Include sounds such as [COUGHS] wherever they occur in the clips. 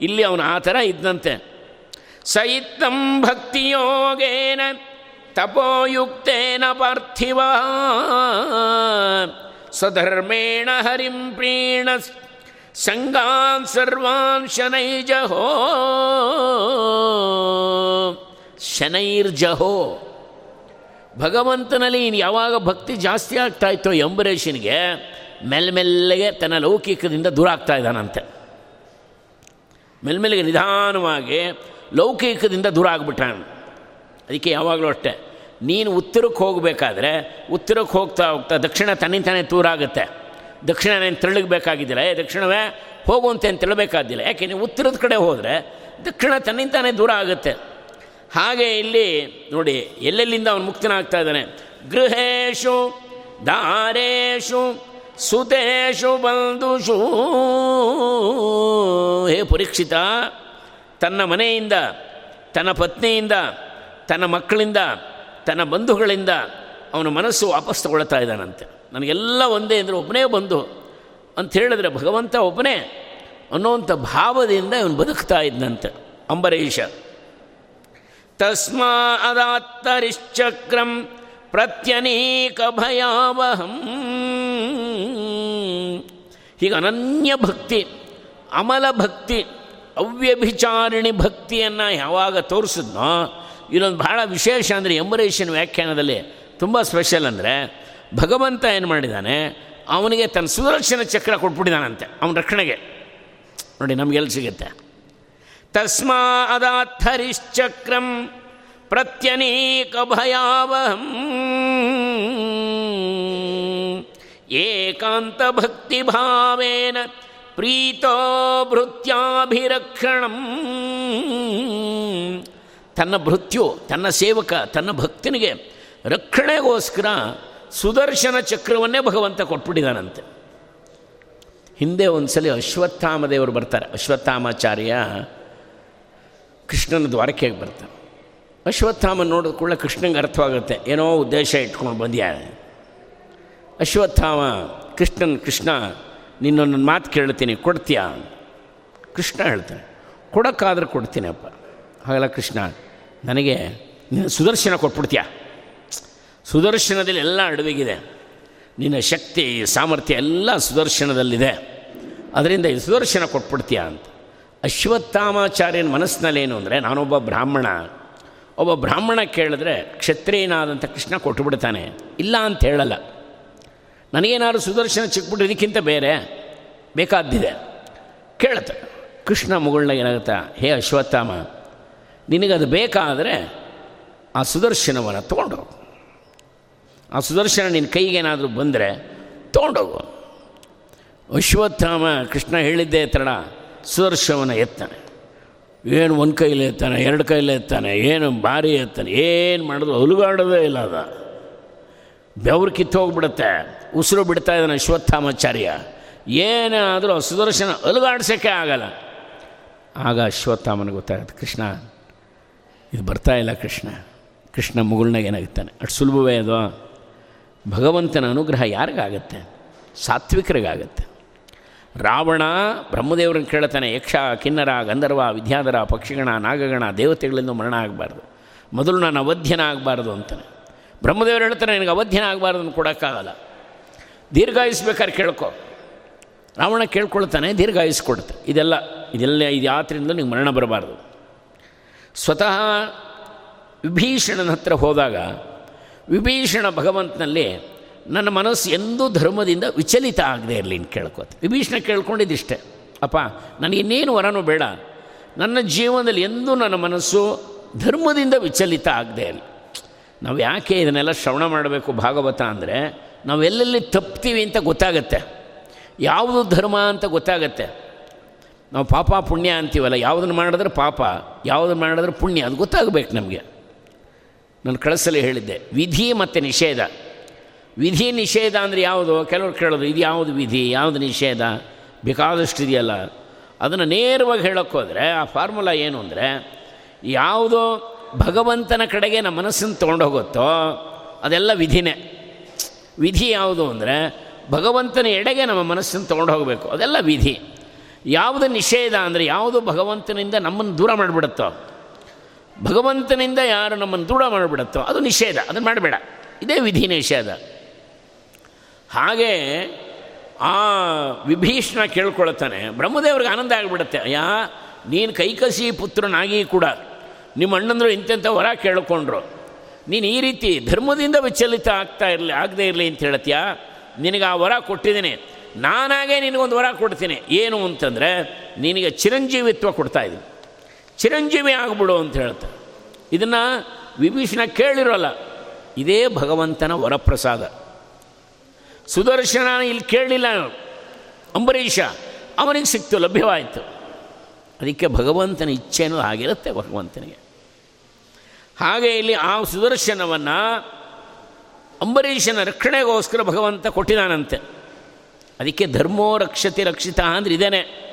ಇಲ್ಲಿ ಅವನು ಆ ಥರ ಇದ್ದಂತೆ. ಸಹಿತಂ ಭಕ್ತಿಯೋಗೇನ ತಪೋಯುಕ್ತೇನ ಪಾರ್ಥಿವ. ಸ್ವಧರ್ಮೇಣ ಹರಿಂ ಪ್ರೀಣ ಸಂಗಾನ್ ಸರ್ವಾನ್ ಶನೈಜಹೋ. ಶನೈರ್ಜಹೋ. ಭಗವಂತನಲ್ಲಿ ಇನ್ನು ಯಾವಾಗ ಭಕ್ತಿ ಜಾಸ್ತಿ ಆಗ್ತಾ ಇತ್ತೋ ಮೆಲ್ಲ ಮೆಲ್ಮೆಲ್ಲಗೆ ತನ್ನ ಲೌಕಿಕದಿಂದ ದೂರ ಆಗ್ತಾ ಇದ್ದಾನಂತೆ. ಮೆಲ್ಮೆಲ್ಲಿಗೆ ನಿಧಾನವಾಗಿ ಲೌಕಿಕದಿಂದ ದೂರ ಆಗ್ಬಿಟ್ಟಾನ. ಅದಕ್ಕೆ ಯಾವಾಗಲೂ ಅಷ್ಟೇ, ನೀನು ಉತ್ತರಕ್ಕೆ ಹೋಗಬೇಕಾದ್ರೆ ಉತ್ತರಕ್ಕೆ ಹೋಗ್ತಾ ಹೋಗ್ತಾ ದಕ್ಷಿಣ ತನ್ನಿಂತಾನೆ ದೂರ ಆಗುತ್ತೆ ದಕ್ಷಿಣ ನೀನು ತೆರಳಬೇಕಾಗಿದ್ದಿಲ್ಲ, ಏ ದಕ್ಷಿಣವೇ ಹೋಗುವಂತೆ ಅಂತ ತಿಳಬೇಕಾದಿಲ್ಲ ಯಾಕೆ ನೀವು ಉತ್ತರದ ಕಡೆ ಹೋದರೆ ದಕ್ಷಿಣ ತನ್ನಿಂತಾನೆ ದೂರ ಆಗುತ್ತೆ. ಹಾಗೆ ಇಲ್ಲಿ ನೋಡಿ, ಎಲ್ಲೆಲ್ಲಿಂದ ಅವನು ಮುಕ್ತನಾಗ್ತಾ ಇದ್ದಾನೆ? ಗೃಹೇಶು, ದಾರೇಶು ಸುತೇಶು ಬಂಧುಷು ಹೇ ಪರೀಕ್ಷಿತ, ತನ್ನ ಮನೆಯಿಂದ, ತನ್ನ ಪತ್ನಿಯಿಂದ, ತನ್ನ ಮಕ್ಕಳಿಂದ, ತನ್ನ ಬಂಧುಗಳಿಂದ ಅವನ ಮನಸ್ಸು ವಾಪಸ್ ತಗೊಳ್ತಾ ಇದ್ದಾನಂತೆ. ನನಗೆಲ್ಲ ಒಂದೇ ಅಂದರೆ ಒಬ್ಬನೇ ಬಂಧು ಅಂತ ಹೇಳಿದ್ರೆ ಭಗವಂತ ಒಬ್ಬನೇ ಅನ್ನೋವಂಥ ಭಾವದಿಂದ ಇವನು ಬದುಕ್ತಾ ಇದ್ದಂತೆ ಅಂಬರೀಷ. ತಸ್ಮಾದಾತ್ತರಿಶ್ಚಕ್ರಂ ಪ್ರತ್ಯನೇಕ ಭಯಾವಹಂ ಹೀಗೆ ಅನನ್ಯ ಭಕ್ತಿ, ಅಮಲ ಭಕ್ತಿ, ಅವ್ಯಭಿಚಾರಿಣಿ ಭಕ್ತಿಯನ್ನು ಯಾವಾಗ ತೋರಿಸಿದ್ನೋ ಇನ್ನೊಂದು ಭಾಳ ವಿಶೇಷ ಅಂದರೆ ಎಂಬರೇಷನ್ ವ್ಯಾಖ್ಯಾನದಲ್ಲಿ ತುಂಬ ಸ್ಪೆಷಲ್ ಅಂದರೆ ಭಗವಂತ ಏನು ಮಾಡಿದ್ದಾನೆ ಅವನಿಗೆ ತನ್ನ ಸುದರ್ಶನ ಚಕ್ರ ಕೊಟ್ಬಿಟ್ಟಿದ್ದಾನಂತೆ ಅವನ ರಕ್ಷಣೆಗೆ. ನೋಡಿ ನಮಗೆಲ್ಲಿ ಸಿಗುತ್ತೆ. ತಸ್ಮಾದಾತ್ಥರಿಶ್ಚಕ್ರಂ ಪ್ರತ್ಯನೇಕ ಭಯಾವಹಂ ಏಕಾಂತ ಭಕ್ತಿ ಭಾವೇನ ಪ್ರೀತೋ ಭೃತ್ಯಾಭಿರಕ್ಷಣಂ ತನ್ನ ಭೃತ್ಯು, ತನ್ನ ಸೇವಕ, ತನ್ನ ಭಕ್ತನಿಗೆ ರಕ್ಷಣೆಗೋಸ್ಕರ ಸುದರ್ಶನ ಚಕ್ರವನ್ನೇ ಭಗವಂತ ಕೊಟ್ಬಿಟ್ಟಿದ್ದಾನಂತೆ. ಹಿಂದೆ ಒಂದು ಸಲ ಅಶ್ವತ್ಥಾಮ ದೇವರು ಬರ್ತಾರೆ. ಅಶ್ವತ್ಥಾಮಾಚಾರ್ಯ ಕೃಷ್ಣನ ದ್ವಾರಕೆಗೆ ಬರ್ತಾನೆ ಅಶ್ವತ್ಥಾಮ ನೋಡಿದ ಕೂಡಲೇ ಕೃಷ್ಣಂಗೆ ಅರ್ಥವಾಗುತ್ತೆ. ಏನೋ ಉದ್ದೇಶ ಇಟ್ಕೊಂಡು ಬಂದ್ಯಾ? ಅಶ್ವತ್ಥಾಮ, ಕೃಷ್ಣನ್ ಕೃಷ್ಣ, ನಿನ್ನೊಂದು ಮಾತು ಕೇಳ್ತೀನಿ, ಕೊಡ್ತೀಯಾ? ಕೃಷ್ಣ ಹೇಳ್ತಾನೆ, ಕೊಡೋಕ್ಕಾದ್ರೆ ಕೊಡ್ತೀನಿ ಅಪ್ಪ ಹಾಗಲ್ಲ ಕೃಷ್ಣ, ನನಗೆ ನಿನ್ನ ಸುದರ್ಶನ ಕೊಟ್ಬಿಡ್ತೀಯ? ಸುದರ್ಶನದಲ್ಲಿ ಎಲ್ಲ ಅಡವಿಗಿದೆ ನಿನ್ನ ಶಕ್ತಿ, ಸಾಮರ್ಥ್ಯ ಎಲ್ಲ ಸುದರ್ಶನದಲ್ಲಿದೆ. ಅದರಿಂದ ಈ ಸುದರ್ಶನ ಕೊಟ್ಬಿಡ್ತೀಯ ಅಂತ. ಅಶ್ವತ್ಥಾಮಾಚಾರ್ಯನ ಮನಸ್ಸಿನಲ್ಲೇನು ಅಂದರೆ ನಾನೊಬ್ಬ ಬ್ರಾಹ್ಮಣ. ಒಬ್ಬ ಬ್ರಾಹ್ಮಣ ಕೇಳಿದ್ರೆ, ಕ್ಷತ್ರಿಯನಾದಂಥ ಕೃಷ್ಣ ಕೊಟ್ಟುಬಿಡ್ತಾನೆ. ಇಲ್ಲ ಅಂತ ಹೇಳಲ್ಲ. ನನಗೇನಾದ್ರು ಸುದರ್ಶನ ಚಿಕ್ಕ ಇದಕ್ಕಿಂತ ಬೇರೆ ಬೇಕಾದ್ದಿದೆ. ಕೇಳುತ್ತೆ. ಕೃಷ್ಣ ಮುಗುಳ್ನ ಏನಾಗುತ್ತೆ? ಹೇ ಅಶ್ವತ್ಥಾಮ, ನಿನಗದು ಬೇಕಾದರೆ ಆ ಸುದರ್ಶನವನ್ನು ತೊಗೊಂಡೋಗು ಆ ಸುದರ್ಶನ ನಿನ್ನ ಕೈಗೇನಾದರೂ ಬಂದರೆ ತೊಗೊಂಡೋಗು ಅಶ್ವತ್ಥಾಮ ಕೃಷ್ಣ ಹೇಳಿದ್ದೇ ತಡ, ಸುದರ್ಶನವನ್ನು ಎತ್ತಾನೆ. ಏನು ಒಂದು ಕೈಲಿ ಎತ್ತಾನೆ, ಎರಡು ಕೈಲಿ ಎತ್ತಾನೆ, ಏನು ಭಾರಿ ಎತ್ತಾನೆ, ಏನು ಮಾಡಿದ್ರು ಅಲುಗಾಡೋದೇ ಇಲ್ಲ ಅದ. ಬೆವರು ಕಿತ್ತೋಗ್ಬಿಡುತ್ತೆ ಉಸಿರು ಬಿಡ್ತಾ ಇದ್ದಾನೆ ಅಶ್ವತ್ಥಾಮಾಚಾರ್ಯ. ಏನಾದರೂ ಸುದರ್ಶನ ಅಲುಗಾಡ್ಸೋಕ್ಕೆ ಆಗಲ್ಲ. ಆಗ ಅಶ್ವತ್ಥಾಮನ ಗೊತ್ತಾಗುತ್ತೆ, ಕೃಷ್ಣ, ಇದು ಬರ್ತಾ ಇಲ್ಲ ಕೃಷ್ಣ. ಕೃಷ್ಣ ಮುಗುಳ್ನಾಗ ಏನಾಗುತ್ತಾನೆ ಅಷ್ಟು ಸುಲಭವೇ ಅದು. ಭಗವಂತನ ಅನುಗ್ರಹ ಯಾರಿಗಾಗತ್ತೆ? ಸಾತ್ವಿಕರಿಗಾಗತ್ತೆ. ರಾವಣ ಬ್ರಹ್ಮದೇವರನ್ನು ಕೇಳ್ತಾನೆ ಯಕ್ಷ, ಕಿನ್ನರ, ಗಂಧರ್ವ, ವಿದ್ಯಾಧರ, ಪಕ್ಷಿಗಣ, ನಾಗಗಣ ದೇವತೆಗಳಿಂದ ಮರಣ ಆಗಬಾರ್ದು ಮೊದಲು ನಾನು ಅವಧ್ಯನ ಆಗಬಾರ್ದು ಅಂತಾನೆ. ಬ್ರಹ್ಮದೇವರು ಹೇಳ್ತಾನೆ, ನನಗೆ ಅವಧ್ಯನ ಆಗಬಾರ್ದು ಅಂತ ಕೊಡೋಕ್ಕಾಗಲ್ಲ. ದೀರ್ಘಾಯಿಸ್ಬೇಕಾದ್ರೆ ಕೇಳ್ಕೊ. ರಾವಣ ಕೇಳ್ಕೊಳ್ತಾನೆ, ದೀರ್ಘಾಯುಸ್ ಕೊಡುತ್ತೆ. ಇದೆಲ್ಲ ಇದೆಲ್ಲ ಇದು ಯಾತ್ರಿಂದ ನಿಮ್ಗೆ ಮರಣ ಬರಬಾರ್ದು. ಸ್ವತಃ ವಿಭೀಷಣನ ಹತ್ರ ಹೋದಾಗ, ವಿಭೀಷಣ ಭಗವಂತನಲ್ಲಿ ನನ್ನ ಮನಸ್ಸು ಎಂದೂ ಧರ್ಮದಿಂದ ವಿಚಲಿತ ಆಗದೆ ಇರಲಿ ಅಂತ ಕೇಳ್ಕೋತ. ವಿಭೀಷಣ ಕೇಳ್ಕೊಂಡಿದ್ದಿಷ್ಟೇ. ಅಪ್ಪ ನನಗಿನ್ನೇನು ವರನೂ ಬೇಡ ನನ್ನ ಜೀವನದಲ್ಲಿ ಎಂದೂ ನನ್ನ ಮನಸ್ಸು ಧರ್ಮದಿಂದ ವಿಚಲಿತ ಆಗದೆ ಇರಲಿ. ನಾವು ಯಾಕೆ ಇದನ್ನೆಲ್ಲ ಶ್ರವಣ ಮಾಡಬೇಕು ಭಾಗವತ ಅಂದರೆ, ನಾವು ಎಲ್ಲೆಲ್ಲಿ ತಪ್ತೀವಿ ಅಂತ ಗೊತ್ತಾಗತ್ತೆ. ಯಾವುದು ಧರ್ಮ ಅಂತ ಗೊತ್ತಾಗತ್ತೆ. ನಾವು ಪಾಪ ಪುಣ್ಯ ಅಂತೀವಲ್ಲ ಯಾವುದನ್ನು ಮಾಡಿದ್ರೆ ಪಾಪ ಯಾವುದನ್ನು ಮಾಡಿದ್ರೆ ಪುಣ್ಯ, ಅದು ಗೊತ್ತಾಗಬೇಕು ನಮಗೆ. ನಾನು ಕಳಸಲಿ ಹೇಳಿದ್ದೆ, ವಿಧಿ ಮತ್ತು ನಿಷೇಧ. ವಿಧಿ ನಿಷೇಧ ಅಂದರೆ ಯಾವುದು? ಕೆಲವರು ಕೇಳೋದು, ಇದು ಯಾವುದು ವಿಧಿ? ಯಾವುದು ನಿಷೇಧ? ಬೇಕಾದಷ್ಟು ಇದೆಯಲ್ಲ. ಅದನ್ನು ನೇರವಾಗಿ ಹೇಳೋಕ್ಕೋದ್ರೆ ಆ ಫಾರ್ಮುಲಾ ಏನು ಅಂದರೆ, ಯಾವುದೋ ಭಗವಂತನ ಕಡೆಗೆ ನಮ್ಮ ಮನಸ್ಸನ್ನು ತೊಗೊಂಡೋಗುತ್ತೋ, ಅದೆಲ್ಲ ವಿಧಿನೇ. ವಿಧಿ ಯಾವುದು ಅಂದರೆ, ಭಗವಂತನ ಎಡೆಗೆ ನಮ್ಮ ಮನಸ್ಸನ್ನು ತೊಗೊಂಡು ಹೋಗಬೇಕು ಅದೆಲ್ಲ ವಿಧಿ. ಯಾವುದು ನಿಷೇಧ ಅಂದರೆ, ಯಾವುದು ಭಗವಂತನಿಂದ ನಮ್ಮನ್ನು ದೂರ ಮಾಡಿಬಿಡುತ್ತೋ, ಭಗವಂತನಿಂದ ಯಾರು ನಮ್ಮನ್ನು ದೂರ ಮಾಡಿಬಿಡುತ್ತೋ, ಅದು ನಿಷೇಧ. ಅದನ್ನು ಮಾಡಬೇಡ. ಇದೇ ವಿಧಿ ನಿಷೇಧ. ಹಾಗೆ ಆ ವಿಭೀಷಣ ಕೇಳ್ಕೊಳ್ತಾನೆ, ಬ್ರಹ್ಮದೇವ್ರಿಗೆ ಆನಂದ ಆಗಿಬಿಡುತ್ತೆ, ಅಯ್ಯ, ನೀನು ಕೈಕಸಿ ಪುತ್ರನಾಗಿ ಕೂಡ ನಿಮ್ಮ ಅಣ್ಣಂದರು ಇಂತೆಂಥ ವರ ಕೇಳಿಕೊಂಡ್ರು. ನೀನು ಈ ರೀತಿ ಧರ್ಮದಿಂದ ವಿಚಲಿತ ಆಗ್ತಾ ಇರಲಿ, ಆಗದೇ ಇರಲಿ ಅಂತ ಹೇಳ್ತೀಯ? ನಿನಗೆ ಆ ವರ ಕೊಟ್ಟಿದ್ದೀನಿ. ನಾನಾಗೇ ನಿನಗೊಂದು ವರ ಕೊಡ್ತೀನಿ. ಏನು ಅಂತಂದರೆ, ನಿನಗೆ ಚಿರಂಜೀವಿತ್ವ ಕೊಡ್ತಾಯಿದ್ದೀನಿ ಚಿರಂಜೀವಿ ಆಗ್ಬಿಡು ಅಂತ ಹೇಳ್ತಾ ಇದನ್ನು ವಿಭೀಷಣ ಕೇಳಿರೋಲ್ಲ. ಇದೇ ಭಗವಂತನ ವರಪ್ರಸಾದ. ಸುದರ್ಶನ ಇಲ್ಲಿ ಕೇಳಲಿಲ್ಲ ಅಂಬರೀಷ, ಅವನಿಗೆ ಸಿಕ್ತು, ಲಭ್ಯವಾಯಿತು. ಅದಕ್ಕೆ ಭಗವಂತನ ಇಚ್ಛೆನೂ ಆಗಿರುತ್ತೆ ಭಗವಂತನಿಗೆ. ಹಾಗೆ ಇಲ್ಲಿ ಆ ಸುದರ್ಶನವನ್ನು ಅಂಬರೀಷನ ರಕ್ಷಣೆಗೋಸ್ಕರ ಭಗವಂತ ಕೊಟ್ಟಿದ್ದಾನಂತೆ. ಅದಕ್ಕೆ ಧರ್ಮೋ ರಕ್ಷತೆ ರಕ್ಷಿತ ಅಂದ್ರೆ ಇದೇನೆ.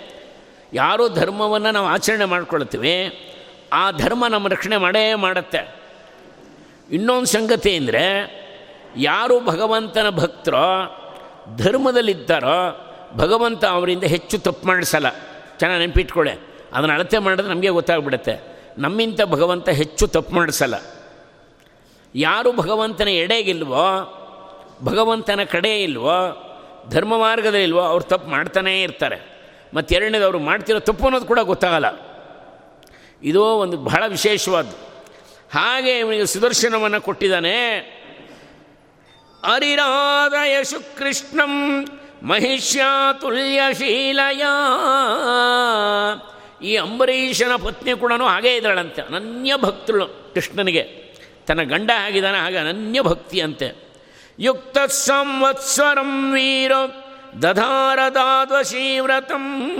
ಯಾರೋ ಧರ್ಮವನ್ನು ನಾವು ಆಚರಣೆ ಮಾಡ್ಕೊಳ್ತೀವಿ, ಆ ಧರ್ಮ ನಮ್ಮ ರಕ್ಷಣೆ ಮಾಡೇ ಮಾಡುತ್ತೆ. ಇನ್ನೊಂದು ಸಂಗತಿ ಅಂದರೆ ಯಾರು ಭಗವಂತನ ಭಕ್ತರೋ, ಧರ್ಮದಲ್ಲಿದ್ದಾರೋ, ಭಗವಂತ ಅವರಿಂದ ಹೆಚ್ಚು ತಪ್ಪು ಮಾಡಿಸಲ್ಲ. ಚೆನ್ನಾಗಿ ನೆನಪಿಟ್ಕೊಳ್ಳೆ. ಅದನ್ನು ಅಳತೆ ಮಾಡಿದ್ರೆ ನಮಗೆ ಗೊತ್ತಾಗ್ಬಿಡುತ್ತೆ. ನಮ್ಮಿಂತ ಭಗವಂತ ಹೆಚ್ಚು ತಪ್ಪು ಮಾಡಿಸಲ್ಲ. ಯಾರು ಭಗವಂತನ ಎಡೆಗಿಲ್ವೋ, ಭಗವಂತನ ಕಡೆ ಇಲ್ವೋ, ಧರ್ಮ ಮಾರ್ಗದಲ್ಲಿಲ್ವೋ ಅವ್ರು ತಪ್ಪು ಮಾಡ್ತಾನೇ ಇರ್ತಾರೆ. ಮತ್ತು ಎರಡನೇದು ಅವರು ಮಾಡ್ತಿರೋ ತಪ್ಪು ಅನ್ನೋದು ಕೂಡ ಗೊತ್ತಾಗಲ್ಲ. ಇದು ಒಂದು ಬಹಳ ವಿಶೇಷವಾದ್ದು. ಹಾಗೆ ಇವನಿಗೆ ಸುದರ್ಶನವನ್ನು ಕೊಟ್ಟಿದ್ದಾನೆ. ಕೃಷ್ಣಂ ಮಹಿಷ್ಯಾತುಲ್ಯಶೀಲಯ. ಈ ಅಂಬರೀಷನ ಪತ್ನಿ ಕೂಡ ಹಾಗೇ ಇದ್ದಾಳಂತೆ ಅನನ್ಯ ಭಕ್ತಳು ಕೃಷ್ಣನಿಗೆ. ತನ್ನ ಗಂಡ ಆಗಿದ್ದಾನೆ, ಹಾಗೆ ಅನನ್ಯ ಭಕ್ತಿ ಅಂತೆ ಯುಕ್ತ ಸಂವತ್ಸರಂ ವೀರ ದಧಾರ ವ್ರತಂ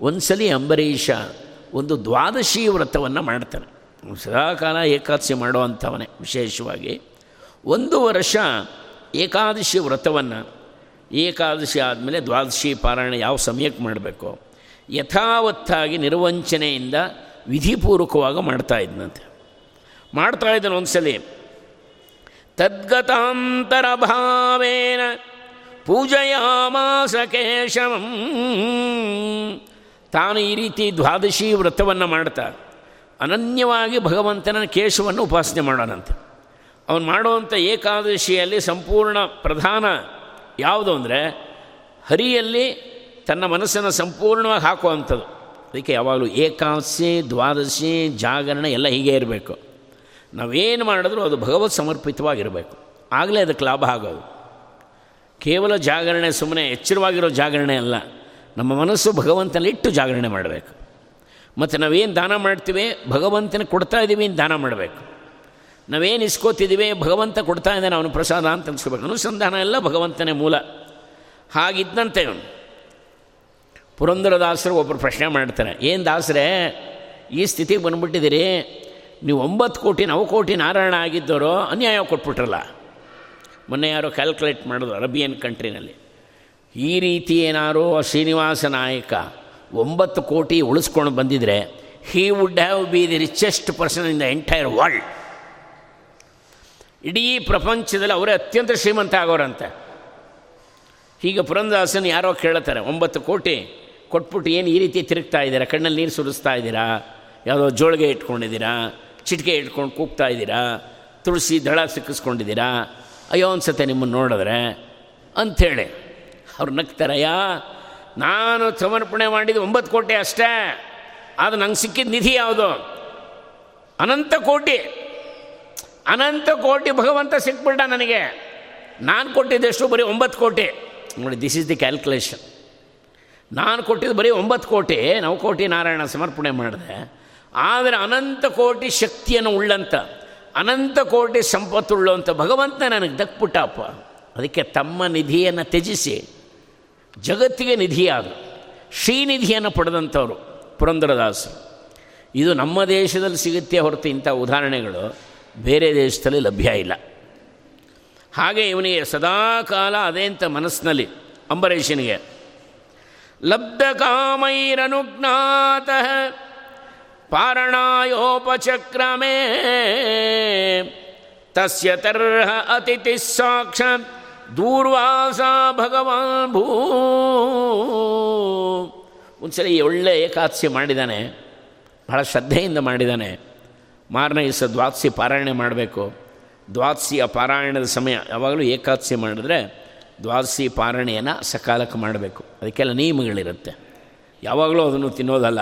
ಒಂದ್ಸಲಿ ಅಂಬರೀಷ ಒಂದು ದ್ವಾದಶಿ ವ್ರತವನ್ನು ಮಾಡ್ತಾನೆ ಸದಾಕಾಲ ಏಕಾದಶಿ ಮಾಡುವಂಥವನೇ ವಿಶೇಷವಾಗಿ. ಒಂದು ವರ್ಷ ಏಕಾದಶಿ ವ್ರತವನ್ನು, ಏಕಾದಶಿ ಆದಮೇಲೆ ದ್ವಾದಶಿ ಪಾರಾಯಣ ಯಾವ ಸಮಯಕ್ಕೆ ಮಾಡಬೇಕು? ಯಥಾವತ್ತಾಗಿ ನಿರ್ವಂಚನೆಯಿಂದ ವಿಧಿಪೂರ್ವಕವಾಗಿ ಮಾಡ್ತಾ ಇದ್ನಂತೆ. ಮಾಡ್ತಾ ಇದ್ದಾನೆ ಒಂದ್ಸಲಿ ತದ್ಗತಾಂತರ ಭಾವೇನ ಪೂಜೆಯಾಮಾಸ ಕೇಶವಂ ತಾನು ಈ ರೀತಿ ದ್ವಾದಶಿ ವ್ರತವನ್ನು ಮಾಡ್ತಾ, ಅನನ್ಯವಾಗಿ ಭಗವಂತನ ಕೇಶವನ್ನು ಉಪಾಸನೆ ಮಾಡೋಣಂತೆ. ಅವನು ಮಾಡುವಂಥ ಏಕಾದಶಿಯಲ್ಲಿ ಸಂಪೂರ್ಣ ಪ್ರಧಾನ ಯಾವುದು ಅಂದರೆ ಹರಿಯಲ್ಲಿ ತನ್ನ ಮನಸ್ಸನ್ನು ಸಂಪೂರ್ಣವಾಗಿ ಹಾಕುವಂಥದ್ದು. ಅದಕ್ಕೆ ಯಾವಾಗಲೂ ಏಕಾದಶಿ, ದ್ವಾದಶಿ, ಜಾಗರಣೆ ಎಲ್ಲ ಹೀಗೆ ಇರಬೇಕು. ನಾವೇನು ಮಾಡಿದ್ರೂ ಅದು ಭಗವತ್ ಸಮರ್ಪಿತವಾಗಿರಬೇಕು. ಆಗಲೇ ಅದಕ್ಕೆ ಲಾಭ ಆಗೋದು. ಕೇವಲ ಜಾಗರಣೆ ಸುಮ್ಮನೆ ಎಚ್ಚರವಾಗಿರೋ ಜಾಗರಣೆ ಅಲ್ಲ. ನಮ್ಮ ಮನಸ್ಸು ಭಗವಂತನಲ್ಲಿ ಇಟ್ಟು ಜಾಗರಣೆ ಮಾಡಬೇಕು. ಮತ್ತು ನಾವೇನು ದಾನ ಮಾಡ್ತೀವಿ? ಭಗವಂತನ ಕೊಡ್ತಾ ಇದ್ದೀವಿ ದಾನ ಮಾಡಬೇಕು. ನಾವೇನು ಇಸ್ಕೋತಿದ್ದೀವಿ ಭಗವಂತ ಕೊಡ್ತಾ ಇದ್ದಾನೆ, ಅವನು ಪ್ರಸಾದ ಅಂತ ಅನ್ಸ್ಕೋಬೇಕು. ಅನುಸಂಧಾನ ಎಲ್ಲ ಭಗವಂತನೇ ಮೂಲ. ಹಾಗಿದ್ದಂತೆ ಅವನು ಪುರಂದರದಾಸರು ಒಬ್ಬರು ಪ್ರಶ್ನೆ ಮಾಡ್ತಾರೆ, ಏನು ದಾಸರೇ, ಈ ಸ್ಥಿತಿಗೆ ಬಂದುಬಿಟ್ಟಿದ್ದೀರಿ? ನೀವು ಒಂಬತ್ತು ಕೋಟಿ, ನವ ಕೋಟಿ ನಾರಾಯಣ ಆಗಿದ್ದವರು ಅನ್ಯಾಯ ಕೊಟ್ಬಿಟ್ರಲ್ಲ? ಮೊನ್ನೆ ಯಾರೋ ಕ್ಯಾಲ್ಕುಲೇಟ್ ಮಾಡೋದು ಅರಬಿಯನ್ ಕಂಟ್ರಿನಲ್ಲಿ. ಈ ರೀತಿ ಏನಾರು ಶ್ರೀನಿವಾಸ ನಾಯಕ ಒಂಬತ್ತು ಕೋಟಿ ಉಳಿಸ್ಕೊಂಡು ಬಂದಿದ್ರೆ he would have be the richest person in the entire world ಇಡೀ ಪ್ರಪಂಚದಲ್ಲಿ ಅವರೇ ಅತ್ಯಂತ ಶ್ರೀಮಂತ ಆಗೋರಂತೆ. ಹೀಗೆ ಪುರಂದಾಸನ ಯಾರೋ ಕೇಳ್ತಾರೆ, ಒಂಬತ್ತು ಕೋಟಿ ಕೊಟ್ಬಿಟ್ಟು ಏನು ಈ ರೀತಿ ತಿರುಗ್ತಾ ಇದ್ದೀರಾ? ಕಣ್ಣಲ್ಲಿ ನೀರು ಸುರಿಸ್ತಾ ಇದ್ದೀರಾ? ಯಾವುದೋ ಜೋಳಿಗೆ ಇಟ್ಕೊಂಡಿದ್ದೀರಾ? ಚಿಟಿಕೆ ಇಟ್ಕೊಂಡು ಕೂಗ್ತಾ ಇದ್ದೀರಾ? ತುಳಸಿ ದಳ ಸಿಕ್ಕಿಸ್ಕೊಂಡಿದ್ದೀರಾ? ಅಯ್ಯೋ ಅನ್ಸತ್ತೆ ನಿಮ್ಮನ್ನು ನೋಡಿದ್ರೆ. ಅಂಥೇಳಿ ಅವ್ರು ನಗ್ತಾರಯ್ಯ ನಾನು ಸಮರ್ಪಣೆ ಮಾಡಿದ ಒಂಬತ್ತು ಕೋಟಿ ಅಷ್ಟೇ. ಅದು ನಂಗೆ ಸಿಕ್ಕಿದ ನಿಧಿ ಯಾವುದು? ಅನಂತ ಕೋಟಿ. ಅನಂತ ಕೋಟಿ ಭಗವಂತ ಸಿಕ್ಬಿಟ್ಟ ನನಗೆ. ನಾನು ಕೊಟ್ಟಿದ್ದೆಷ್ಟು ಬರೀ ಒಂಬತ್ತು ಕೋಟಿ. ನೋಡಿ ದಿಸ್ ಇಸ್ ದಿ ಕ್ಯಾಲ್ಕುಲೇಷನ್ ನಾನು ಕೊಟ್ಟಿದ್ದು ಬರೀ ಒಂಬತ್ತು ಕೋಟಿ. ನಾವು ಕೋಟಿ ನಾರಾಯಣ ಸಮರ್ಪಣೆ ಮಾಡಿದೆ. ಆದರೆ ಅನಂತ ಕೋಟಿ ಶಕ್ತಿಯನ್ನು ಉಳ್ಳಂಥ ಅನಂತ ಕೋಟಿ ಸಂಪತ್ತುಳ್ಳುವಂಥ ಭಗವಂತ ನನಗೆ ದಕ್ಬಿಟ್ಟಪ್ಪ. ಅದಕ್ಕೆ ತಮ್ಮ ನಿಧಿಯನ್ನು ತ್ಯಜಿಸಿ. ಜಗತ್ತಿಗೆ ನಿಧಿಯಾದರು ಶ್ರೀನಿಧಿಯನ್ನು ಪಡೆದಂಥವ್ರು ಪುರಂದರದಾಸರು. ಇದು ನಮ್ಮ ದೇಶದಲ್ಲಿ ಸಿಗುತ್ತೆ ಹೊರತು ಇಂಥ ಉದಾಹರಣೆಗಳು. ಬೇರೆ ದೇಶದಲ್ಲಿ ಲಭ್ಯ ಇಲ್ಲ. ಹಾಗೆ ಇವನಿಗೆ ಸದಾಕಾಲ ಅದೇ ಅಂತ ಮನಸ್ಸಿನಲ್ಲಿ, ಅಂಬರೀಷನಿಗೆ, ಲಬ್ಧ ಕಾಮೈರನುಜ್ಞಾತ ಪಾರಣಾಯೋಪಚಕ್ರಮೇ ತಸ್ಯ ತರ್ಹ ಅತಿಥಿ ಸಾಕ್ಷ ದೂರ್ವಾಸ ಭಗವಾನ್ ಭೂ. ಒಂದ್ಸಲಿ ಒಳ್ಳೆ ಏಕಾದಶಿ ಮಾಡಿದ್ದಾನೆ, ಬಹಳ ಶ್ರದ್ಧೆಯಿಂದ ಮಾಡಿದ್ದಾನೆ. ಮಾರನೇ ದಿವಸ ದ್ವಾದಶಿ ಪಾರಾಯಣ ಮಾಡಬೇಕು. ದ್ವಾದಶಿಯ ಪಾರಾಯಣದ ಸಮಯ ಯಾವಾಗಲೂ ಏಕಾದಶಿ ಮಾಡಿದ್ರೆ ದ್ವಾದಸಿ ಪಾರಾಯಣೆಯನ್ನು ಸಕಾಲಕ್ಕೆ ಮಾಡಬೇಕು. ಅದಕ್ಕೆಲ್ಲ ನಿಯಮಗಳಿರುತ್ತೆ. ಯಾವಾಗಲೂ ಅದನ್ನು ತಿನ್ನೋದಲ್ಲ.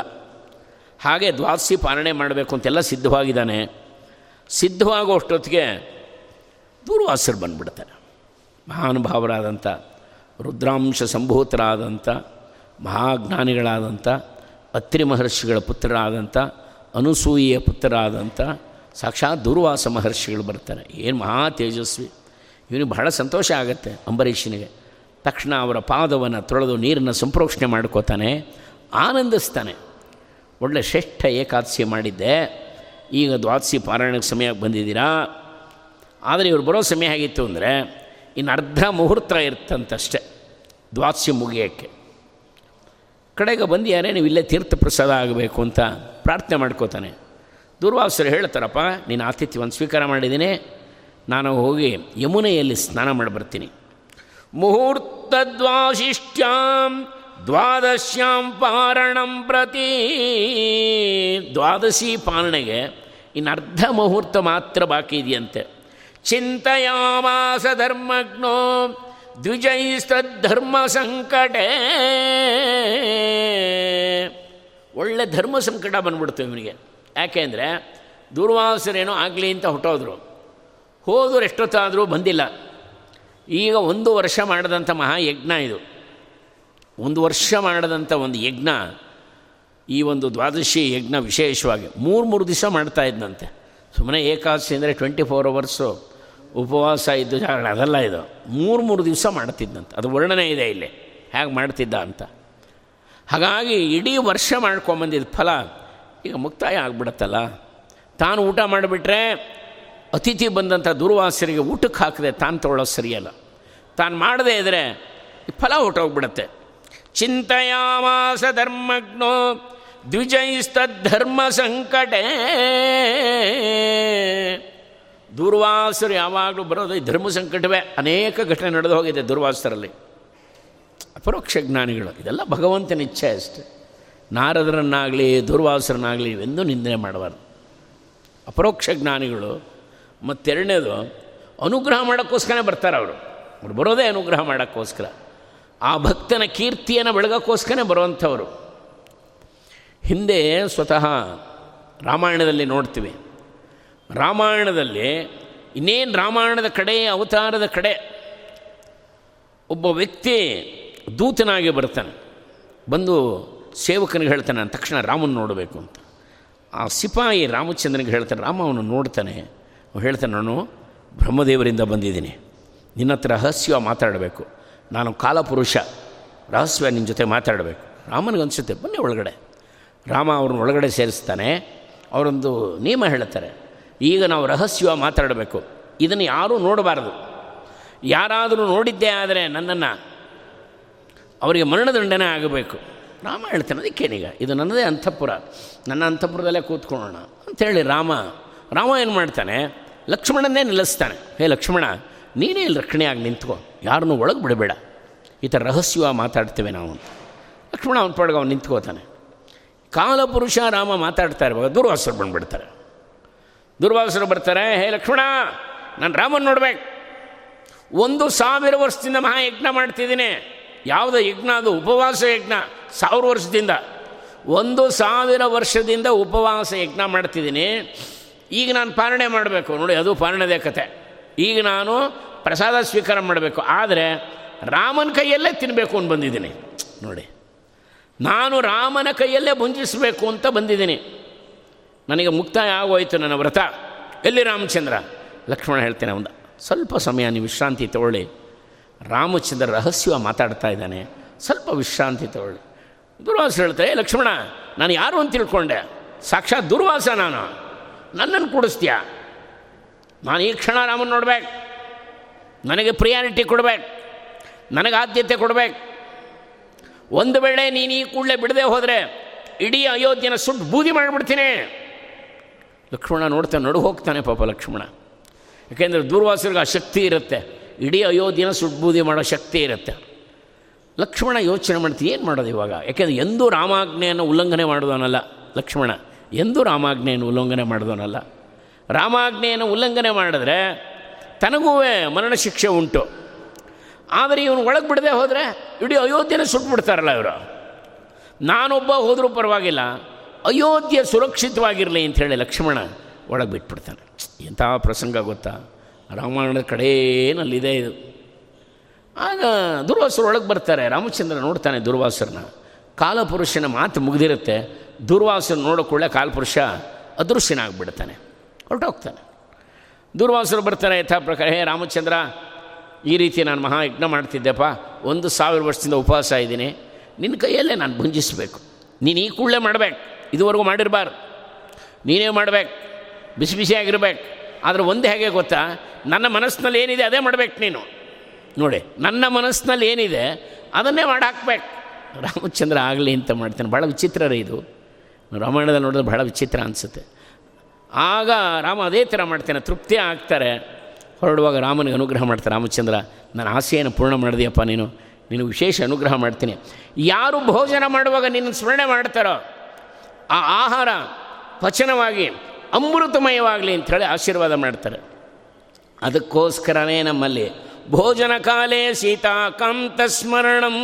ಹಾಗೆ ದ್ವಾದಸಿ ಪಾರಣೆ ಮಾಡಬೇಕು ಅಂತೆಲ್ಲ ಸಿದ್ಧವಾಗಿದ್ದಾನೆ. ಸಿದ್ಧವಾಗೋ ಅಷ್ಟೊತ್ತಿಗೆ ದೂರ್ವಾಸರು ಬಂದ್ಬಿಡ್ತಾರೆ. ಮಹಾನುಭಾವರಾದಂಥ, ರುದ್ರಾಂಶ ಸಂಭೂತರಾದಂಥ, ಮಹಾಜ್ಞಾನಿಗಳಾದಂಥ ಅತ್ರಿ ಮಹರ್ಷಿಗಳ ಪುತ್ರರಾದಂಥ ಅನುಸೂಯಿಯ ಪುತ್ರರಾದಂಥ ಸಾಕ್ಷಾತ್ ದುರ್ವಾಸ ಮಹರ್ಷಿಗಳು ಬರ್ತಾರೆ. ಏನು ಮಹಾ ತೇಜಸ್ವಿ. ಇವನಿಗೆ ಬಹಳ ಸಂತೋಷ ಆಗುತ್ತೆ ಅಂಬರೀಷನಿಗೆ. ತಕ್ಷಣ ಅವರ ಪಾದವನ್ನು ತೊಳೆದು ನೀರನ್ನು ಸಂಪ್ರೋಕ್ಷಣೆ ಮಾಡ್ಕೋತಾನೆ, ಆನಂದಿಸ್ತಾನೆ. ಒಳ್ಳೆ ಶ್ರೇಷ್ಠ ಏಕಾದಶಿ ಮಾಡಿದ್ದೆ. ಈಗ ದ್ವಾದಶಿ ಪಾರಾಯಣಕ್ಕೆ ಸಮಯಕ್ಕೆ ಬಂದಿದ್ದೀರಾ? ಆದರೆ ಇವ್ರು ಬರೋ ಸಮಯ ಆಗಿತ್ತು ಅಂದರೆ, ಇನ್ನು ಅರ್ಧ ಮುಹೂರ್ತ ಇರ್ತಂತಷ್ಟೆ ದ್ವಾದಶಿ ಮುಗಿಯೋಕ್ಕೆ. ಕಡೆಗೆ ಬಂದಿಯಾರೆ ನೀವು ಇಲ್ಲೇ ತೀರ್ಥ ಪ್ರಸಾದ ಆಗಬೇಕು ಅಂತ ಪ್ರಾರ್ಥನೆ ಮಾಡ್ಕೋತಾನೆ. ದುರ್ವಾಸರು ಹೇಳ್ತಾರಪ್ಪ, ನೀನು ಆತಿಥ್ಯವನ್ನು ಸ್ವೀಕಾರ ಮಾಡಿದ್ದೀನಿ. ನಾನು ಹೋಗಿ ಯಮುನೆಯಲ್ಲಿ ಸ್ನಾನ ಮಾಡಿ ಬರ್ತೀನಿ. ಮುಹೂರ್ತದ್ವಾಶಿಷ್ಟ್ಯಾಂ ದ್ವಾದಶ್ಯಾಂ ಪಾರಣಂ ಪ್ರತಿ. ದ್ವಾದಶಿ ಪಾಲನೆಗೆ ಇನ್ನು ಅರ್ಧ ಮುಹೂರ್ತ ಮಾತ್ರ ಬಾಕಿ ಇದೆಯಂತೆ. ಚಿಂತೆಯಾಮಾಸ ಧರ್ಮಜ್ಞೋ ದ್ವಿಜೈಸ್ತದ್ಧರ್ಮ ಸಂಕಟೇ. ಒಳ್ಳೆ ಧರ್ಮ ಸಂಕಟ ಬಂದ್ಬಿಡ್ತು ಇವನಿಗೆ. ಯಾಕೆಂದರೆ ದೂರ್ವಾಸರೇನೋ ಆಗಲಿ ಅಂತ ಹೊಟ್ಟೋದ್ರು. ಹೋದ್ರೆ ಎಷ್ಟೊತ್ತಾದರೂ ಬಂದಿಲ್ಲ. ಈಗ ಒಂದು ವರ್ಷ ಮಾಡಿದಂಥ ಮಹಾಯಜ್ಞ ಇದು. ಒಂದು ವರ್ಷ ಮಾಡಿದಂಥ ಒಂದು ಯಜ್ಞ, ಈ ಒಂದು ದ್ವಾದಶಿ ಯಜ್ಞ ವಿಶೇಷವಾಗಿ. ಮೂರು ಮೂರು ದಿವಸ ಮಾಡ್ತಾ ಇದ್ದಂತೆ ಸುಮ್ಮನೆ ಏಕಾದಶಿ ಅಂದರೆ ಟ್ವೆಂಟಿ ಫೋರ್ ಅವರ್ಸು ಉಪವಾಸ ಇದ್ದು ಅದೆಲ್ಲ ಇದು. ಮೂರು ಮೂರು ದಿವಸ ಮಾಡ್ತಿದ್ದಂತೆ ಅದು ವರ್ಣನೆ ಇದೆ ಇಲ್ಲಿ. ಹೇಗೆ ಮಾಡ್ತಿದ್ದ ಅಂತ. ಹಾಗಾಗಿ ಇಡೀ ವರ್ಷ ಮಾಡ್ಕೊಂಬಂದಿದ್ದ ಫಲ ಈಗ ಮುಕ್ತಾಯ ಆಗ್ಬಿಡತ್ತಲ್ಲ. ತಾನು ಊಟ ಮಾಡಿಬಿಟ್ರೆ ಅತಿಥಿ ಬಂದಂಥ ದುರ್ವಾಸರಿಗೆ ಊಟಕ್ಕೆ ಹಾಕದೆ ತಾನು ತೊಗೊಳ್ಳೋದು ಸರಿಯಲ್ಲ. ತಾನು ಮಾಡದೇ ಇದ್ದರೆ ಫಲ ಹೊಟ್ಟೋಗ್ಬಿಡತ್ತೆ. ಚಿಂತೆಯಾಮಾಸ ಧರ್ಮಜ್ಞೋ ದ್ವಿಜೈಸ್ತದ್ಧರ್ಮ ಸಂಕಟೇ. ದುರ್ವಾಸರು ಯಾವಾಗಲೂ ಬರೋದು ಈ ಧರ್ಮ ಸಂಕಟವೇ. ಅನೇಕ ಘಟನೆ ನಡೆದು ಹೋಗಿದೆ ದುರ್ವಾಸರಲ್ಲಿ. ಅಪರೋಕ್ಷ ಜ್ಞಾನಿಗಳು. ಇದೆಲ್ಲ ಭಗವಂತನ ಇಚ್ಛೆ ಅಷ್ಟೆ. ನಾರದರನ್ನಾಗಲಿ, ದುರ್ವಾಸರನ್ನಾಗಲಿ ಎಂದು ನಿಂದನೆ ಮಾಡಬಾರ್ದು. ಅಪರೋಕ್ಷ ಜ್ಞಾನಿಗಳು, ಮತ್ತೆರಡನೇದು, ಅನುಗ್ರಹ ಮಾಡೋಕ್ಕೋಸ್ಕರನೇ ಬರ್ತಾರೆ ಅವರು. ಅವ್ರು ಬರೋದೇ ಅನುಗ್ರಹ ಮಾಡೋಕ್ಕೋಸ್ಕರ. ಆ ಭಕ್ತನ ಕೀರ್ತಿಯನ್ನು ಬೆಳಗೋಕ್ಕೋಸ್ಕರನೇ ಬರುವಂಥವರು. ಹಿಂದೆ ಸ್ವತಃ ರಾಮಾಯಣದಲ್ಲಿ ನೋಡ್ತೀವಿ. ರಾಮಾಯಣದಲ್ಲಿ ಇನ್ನೇನು ರಾಮಾಯಣದ ಕಡೆ, ಅವತಾರದ ಕಡೆ, ಒಬ್ಬ ವ್ಯಕ್ತಿ ದೂತನಾಗಿ ಬರ್ತಾನೆ. ಬಂದು ಸೇವಕನಿಗೆ ಹೇಳ್ತಾನೆ ನಾನು ತಕ್ಷಣ ರಾಮನ ನೋಡಬೇಕು ಅಂತ. ಆ ಸಿಪಾಯಿ ರಾಮಚಂದ್ರನಿಗೆ ಹೇಳ್ತಾನೆ, ರಾಮ ಅವನು ನೋಡ್ತಾನೆ. ಹೇಳ್ತಾನೆ, ನಾನು ಬ್ರಹ್ಮದೇವರಿಂದ ಬಂದಿದ್ದೀನಿ. ನಿನ್ನ ಹತ್ರ ರಹಸ್ಯ ಮಾತಾಡಬೇಕು. ನಾನು ಕಾಲಪುರುಷ, ರಹಸ್ಯ ನಿನ್ನ ಜೊತೆ ಮಾತಾಡಬೇಕು. ರಾಮನಿಗೆ ಅನಿಸುತ್ತೆ, ಬನ್ನಿ ಒಳಗಡೆ. ರಾಮ ಅವ್ರನ್ನ ಒಳಗಡೆ ಸೇರಿಸ್ತಾನೆ. ಅವರೊಂದು ನಿಯಮ ಹೇಳ್ತಾರೆ, ಈಗ ನಾವು ರಹಸ್ಯ ಮಾತಾಡಬೇಕು. ಇದನ್ನು ಯಾರೂ ನೋಡಬಾರದು. ಯಾರಾದರೂ ನೋಡಿದ್ದೇ ಆದರೆ ನನ್ನನ್ನು ಅವರಿಗೆ ಮರಣದಂಡನೆ ಆಗಬೇಕು. ರಾಮ ಹೇಳ್ತಾನೆ ಅದಕ್ಕೇನೀಗ ಇದು ನನ್ನದೇ ಅಂತಃಪುರ. ನನ್ನ ಅಂತಃಪುರದಲ್ಲೇ ಕೂತ್ಕೊಳ್ಳೋಣ. ಅಂಥೇಳಿ ರಾಮ ರಾಮ ಏನು ಮಾಡ್ತಾನೆ, ಲಕ್ಷ್ಮಣನ್ನೇ ನಿಲ್ಲಿಸ್ತಾನೆ. ಹೇ ಲಕ್ಷ್ಮಣ, ನೀನೇ ಇಲ್ಲಿ ರಕ್ಷಣೆಯಾಗಿ ನಿಂತ್ಕೋ. ಯಾರನ್ನೂ ಒಳಗೆ ಬಿಡಬೇಡ. ಈ ಥರ ರಹಸ್ಯವಾಗಿ ಮಾತಾಡ್ತೇವೆ ನಾವು ಅಂತ. ಲಕ್ಷ್ಮಣ ಅವನ ಪಡೆಗೆ ಅವನು ನಿಂತ್ಕೋತಾನೆ. ಕಾಲಪುರುಷ ರಾಮ ಮಾತಾಡ್ತಾ ಇರುವಾಗ ದುರ್ವಾಸರು ಬಂದುಬಿಡ್ತಾರೆ. ದುರ್ವಾಸರು ಬರ್ತಾರೆ, ಹೇ ಲಕ್ಷ್ಮಣ, ನಾನು ರಾಮನ ನೋಡ್ಬೇಕು. ಒಂದು ಸಾವಿರ ವರ್ಷದಿಂದ ಮಹಾಯಜ್ಞ ಮಾಡ್ತಿದ್ದೀನಿ. ಯಾವುದೋ ಯಜ್ಞ ಅದು ಉಪವಾಸ ಯಜ್ಞ, ಸಾವಿರ ವರ್ಷದಿಂದ. ಒಂದು ಸಾವಿರ ವರ್ಷದಿಂದ ಉಪವಾಸ ಯಜ್ಞ ಮಾಡ್ತಿದ್ದೀನಿ. ಈಗ ನಾನು ಪಾರಣೆ ಮಾಡಬೇಕು. ನೋಡಿ, ಅದು ಪಾರಣೆದೇ ಕತೆ. ಈಗ ನಾನು ಪ್ರಸಾದ ಸ್ವೀಕಾರ ಮಾಡಬೇಕು. ಆದರೆ ರಾಮನ ಕೈಯಲ್ಲೇ ತಿನ್ನಬೇಕು ಅಂತ ಬಂದಿದ್ದೀನಿ. ನೋಡಿ, ನಾನು ರಾಮನ ಕೈಯಲ್ಲೇ ಭುಂಜಿಸಬೇಕು ಅಂತ ಬಂದಿದ್ದೀನಿ. ನನಗೆ ಮುಕ್ತಾಯ ಆಗೋಯ್ತು ನನ್ನ ವ್ರತ. ಎಲ್ಲಿ ರಾಮಚಂದ್ರ? ಲಕ್ಷ್ಮಣ ಹೇಳ್ತೇನೆ ಒಂದು ಸ್ವಲ್ಪ ಸಮಯ, ನೀವು ವಿಶ್ರಾಂತಿ ತಗೊಳ್ಳಿ. ರಾಮಚಂದ್ರ ರಹಸ್ಯ ಮಾತಾಡ್ತಾ ಇದ್ದಾನೆ. ಸ್ವಲ್ಪ ವಿಶ್ರಾಂತಿ ತಗೊಳ್ಳಿ. ದುರ್ವಾಸ ಹೇಳ್ತಾರೆ, "ಏ ಲಕ್ಷ್ಮಣ, ನಾನು ಯಾರು ಅಂತ ತಿಳ್ಕೊಂಡೆ? ಸಾಕ್ಷಾತ್ ದುರ್ವಾಸ ನಾನು. ನನ್ನನ್ನು ಕೂಡಿಸ್ತೀಯ? ನಾನು ಈ ಕ್ಷಣ ರಾಮನ ನೋಡ್ಬೇಕು. ನನಗೆ ಪ್ರಿಯಾರಿಟಿ ಕೊಡಬೇಕು. ನನಗೆ ಆದ್ಯತೆ ಕೊಡಬೇಕು. ಒಂದು ವೇಳೆ ನೀನು ಈ ಕೂಡಲೇ ಬಿಡದೆ ಹೋದರೆ ಇಡೀ ಅಯೋಧ್ಯೆನ ಸುಟ್ಟು ಬೂದಿ ಮಾಡಿಬಿಡ್ತೀನಿ. ಲಕ್ಷ್ಮಣ ನೋಡ್ತಾನೆ ನಡು ಹೋಗ್ತಾನೆ ಪಾಪ ಲಕ್ಷ್ಮಣ. ಯಾಕೆಂದರೆ ದುರ್ವಾಸರಿಗೆ ಆ ಶಕ್ತಿ ಇರುತ್ತೆ. ಇಡೀ ಅಯೋಧ್ಯೆನ ಸುಡ್ಬೂದಿ ಮಾಡೋ ಶಕ್ತಿ ಇರುತ್ತೆ. ಲಕ್ಷ್ಮಣ ಯೋಚನೆ ಮಾಡ್ತೀನಿ ಏನು ಮಾಡೋದು ಇವಾಗ? ಯಾಕೆಂದರೆ ಎಂದೂ ರಾಮಾಜ್ಞೆಯನ್ನು ಉಲ್ಲಂಘನೆ ಮಾಡಿದವನಲ್ಲ ಲಕ್ಷ್ಮಣ. ಎಂದೂ ರಾಮಾಜ್ಞೆಯನ್ನು ಉಲ್ಲಂಘನೆ ಮಾಡಿದವನಲ್ಲ. ರಾಮಾಜ್ಞೆಯನ್ನು ಉಲ್ಲಂಘನೆ ಮಾಡಿದ್ರೆ ತನಗೂ ಮರಣ ಶಿಕ್ಷೆ ಉಂಟು. ಆದರೆ ಇವನು ಒಳಗೆ ಬಿಡದೆ ಹೋದರೆ ಇಡೀ ಅಯೋಧ್ಯೆನ ಸುಟ್ಬಿಡ್ತಾರಲ್ಲ ಇವರು. ನಾನೊಬ್ಬ ಹೋದರೂ ಪರವಾಗಿಲ್ಲ, ಅಯೋಧ್ಯೆ ಸುರಕ್ಷಿತವಾಗಿರಲಿ ಅಂಥೇಳಿ ಲಕ್ಷ್ಮಣ ಒಳಗೆ ಬಿಟ್ಬಿಡ್ತಾನೆ. ಎಂಥ ಪ್ರಸಂಗ ಗೊತ್ತಾ? ರಾಮಾಯಣದ ಕಡೇನಲ್ಲಿದೆ ಇದು. ಆಗ ದುರ್ವಾಸರು ಒಳಗೆ ಬರ್ತಾರೆ, ರಾಮಚಂದ್ರ ನೋಡ್ತಾನೆ ದುರ್ವಾಸರನ್ನ ಕಾಲಪುರುಷನ ಮಾತು ಮುಗಿದಿರುತ್ತೆ, ದುರ್ವಾಸರು ನೋಡೋಕೊಳ್ಳೆ ಕಾಲಪುರುಷ ಅದೃಶ್ಯನಾಗ್ಬಿಡ್ತಾನೆ, ಹೊರಟೋಗ್ತಾನೆ. ದುರ್ವಾಸರು ಬರ್ತಾರೆ, ಯಥಾ ಪ್ರಕಾರ, ಹೇ ರಾಮಚಂದ್ರ, ಈ ರೀತಿ ನಾನು ಮಹಾಯಜ್ಞ ಮಾಡ್ತಿದ್ದೆಪ್ಪ, ಒಂದು ಸಾವಿರ ವರ್ಷದಿಂದ ಉಪವಾಸ ಇದ್ದೀನಿ, ನಿನ್ನ ಕೈಯಲ್ಲೇ ನಾನು ಭುಂಜಿಸಬೇಕು. ನೀನು ಈ ಕೂಡಲೇ ಮಾಡಬೇಕು, ಇದುವರೆಗೂ ಮಾಡಿರಬಾರ್ದು. ನೀನೇ ಮಾಡಬೇಕು, ಬಿಸಿ ಬಿಸಿಯಾಗಿರ್ಬೇಕು. ಆದರೆ ಒಂದು ಹೇಗೆ ಗೊತ್ತಾ? ನನ್ನ ಮನಸ್ಸಿನಲ್ಲಿ ಏನಿದೆ ಅದೇ ಮಾಡಬೇಕು ನೀನು. ನೋಡಿ, ನನ್ನ ಮನಸ್ಸಿನಲ್ಲಿ ಏನಿದೆ ಅದನ್ನೇ ಮಾಡಿ ಹಾಕ್ಬೇಕು ರಾಮಚಂದ್ರ ಆಗಲಿ ಅಂತ ಮಾಡ್ತಾನೆ. ಭಾಳ ವಿಚಿತ್ರ ರೀ ಇದು. ರಾಮಾಯಣದಲ್ಲಿ ನೋಡಿದ್ರೆ ಭಾಳ ವಿಚಿತ್ರ ಅನಿಸುತ್ತೆ. ಆಗ ರಾಮ ಅದೇ ಥರ ಮಾಡ್ತಾನೆ. ತೃಪ್ತಿ ಆಗ್ತಾರೆ. ಹೊರಡುವಾಗ ರಾಮನಿಗೆ ಅನುಗ್ರಹ ಮಾಡ್ತಾರೆ. ರಾಮಚಂದ್ರ, ನನ್ನ ಆಸೆಯನ್ನು ಪೂರ್ಣ ಮಾಡಿದೆಯಪ್ಪ ನೀನು. ನೀನು ವಿಶೇಷ ಅನುಗ್ರಹ ಮಾಡ್ತೀನಿ. ಯಾರು ಭೋಜನ ಮಾಡುವಾಗ ನಿನ್ನ ಸ್ಮರಣೆ ಮಾಡ್ತಾರೋ, ಆ ಆಹಾರ, ಪಚನವಾಗಿ ಅಮೃತಮಯವಾಗಲಿ ಅಂಥೇಳಿ ಆಶೀರ್ವಾದ ಮಾಡ್ತಾರೆ. ಅದಕ್ಕೋಸ್ಕರನೇ ನಮ್ಮಲ್ಲಿ ಭೋಜನ ಕಾಲೇ ಸೀತಾಕಾಂತ ಸ್ಮರಣಂ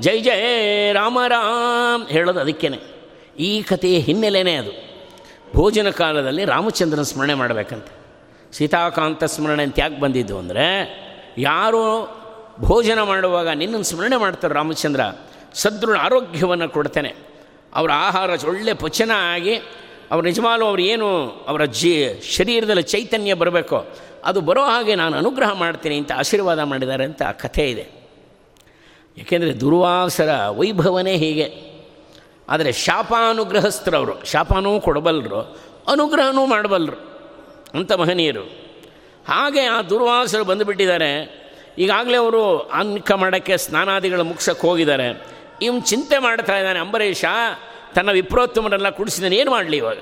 ಜೈ ಜಯ ರಾಮ ರಾಮ್ ಹೇಳೋದು ಅದಕ್ಕೇನೆ. ಈ ಕಥೆಯ ಹಿನ್ನೆಲೆಯೇ ಅದು. ಭೋಜನ ಕಾಲದಲ್ಲಿ ರಾಮಚಂದ್ರನ ಸ್ಮರಣೆ ಮಾಡಬೇಕಂತ. ಸೀತಾಕಾಂತ ಸ್ಮರಣೆ ಅಂತ ಯಾಕೆ ಬಂದಿದ್ದು ಅಂದರೆ, ಯಾರು ಭೋಜನ ಮಾಡುವಾಗ ನಿನ್ನನ್ನು ಸ್ಮರಣೆ ಮಾಡ್ತಾರೆ ರಾಮಚಂದ್ರ ಸದೃಢ ಆರೋಗ್ಯವನ್ನು ಕೊಡ್ತೇನೆ. ಅವರ ಆಹಾರ ಒಳ್ಳೆ ಪಚನ ಆಗಿ ಅವ್ರು ನಿಜವಾಲು ಅವ್ರು ಏನು, ಅವರ ಜೀ, ಶರೀರದಲ್ಲಿ ಚೈತನ್ಯ ಬರಬೇಕೋ, ಅದು ಬರೋ ಹಾಗೆ ನಾನು ಅನುಗ್ರಹ ಮಾಡ್ತೀನಿ ಅಂತ ಆಶೀರ್ವಾದ ಮಾಡಿದ್ದಾರೆ ಅಂತ ಆ ಕಥೆ ಇದೆ. ಏಕೆಂದರೆ ದುರ್ವಾಸರ ವೈಭವನೇ ಹೀಗೆ. ಆದರೆ ಶಾಪಾನುಗ್ರಹಸ್ಥರವರು, ಶಾಪನೂ ಕೊಡಬಲ್ಲರು ಅನುಗ್ರಹನೂ ಮಾಡಬಲ್ಲರು ಅಂತ ಮಹನೀಯರು. ಹಾಗೆ ಆ ದುರ್ವಾಸರು ಬಂದುಬಿಟ್ಟಿದ್ದಾರೆ. ಈಗಾಗಲೇ ಅವರು ಅನ್ಕ ಮಾಡೋಕ್ಕೆ ಸ್ನಾನಾದಿಗಳು ಮುಗ್ಸಕ್ಕೆ ಹೋಗಿದ್ದಾರೆ. ಇವನು ಚಿಂತೆ ಮಾಡ್ತಾ ಇದ್ದಾನೆ, ಅಂಬರೀಷ ತನ್ನ ವಿಪ್ರೋತ್ತಮರೆಲ್ಲ ಕುಡಿಸಿದ್ದಾನೆ ಏನು ಮಾಡಲಿ ಇವಾಗ?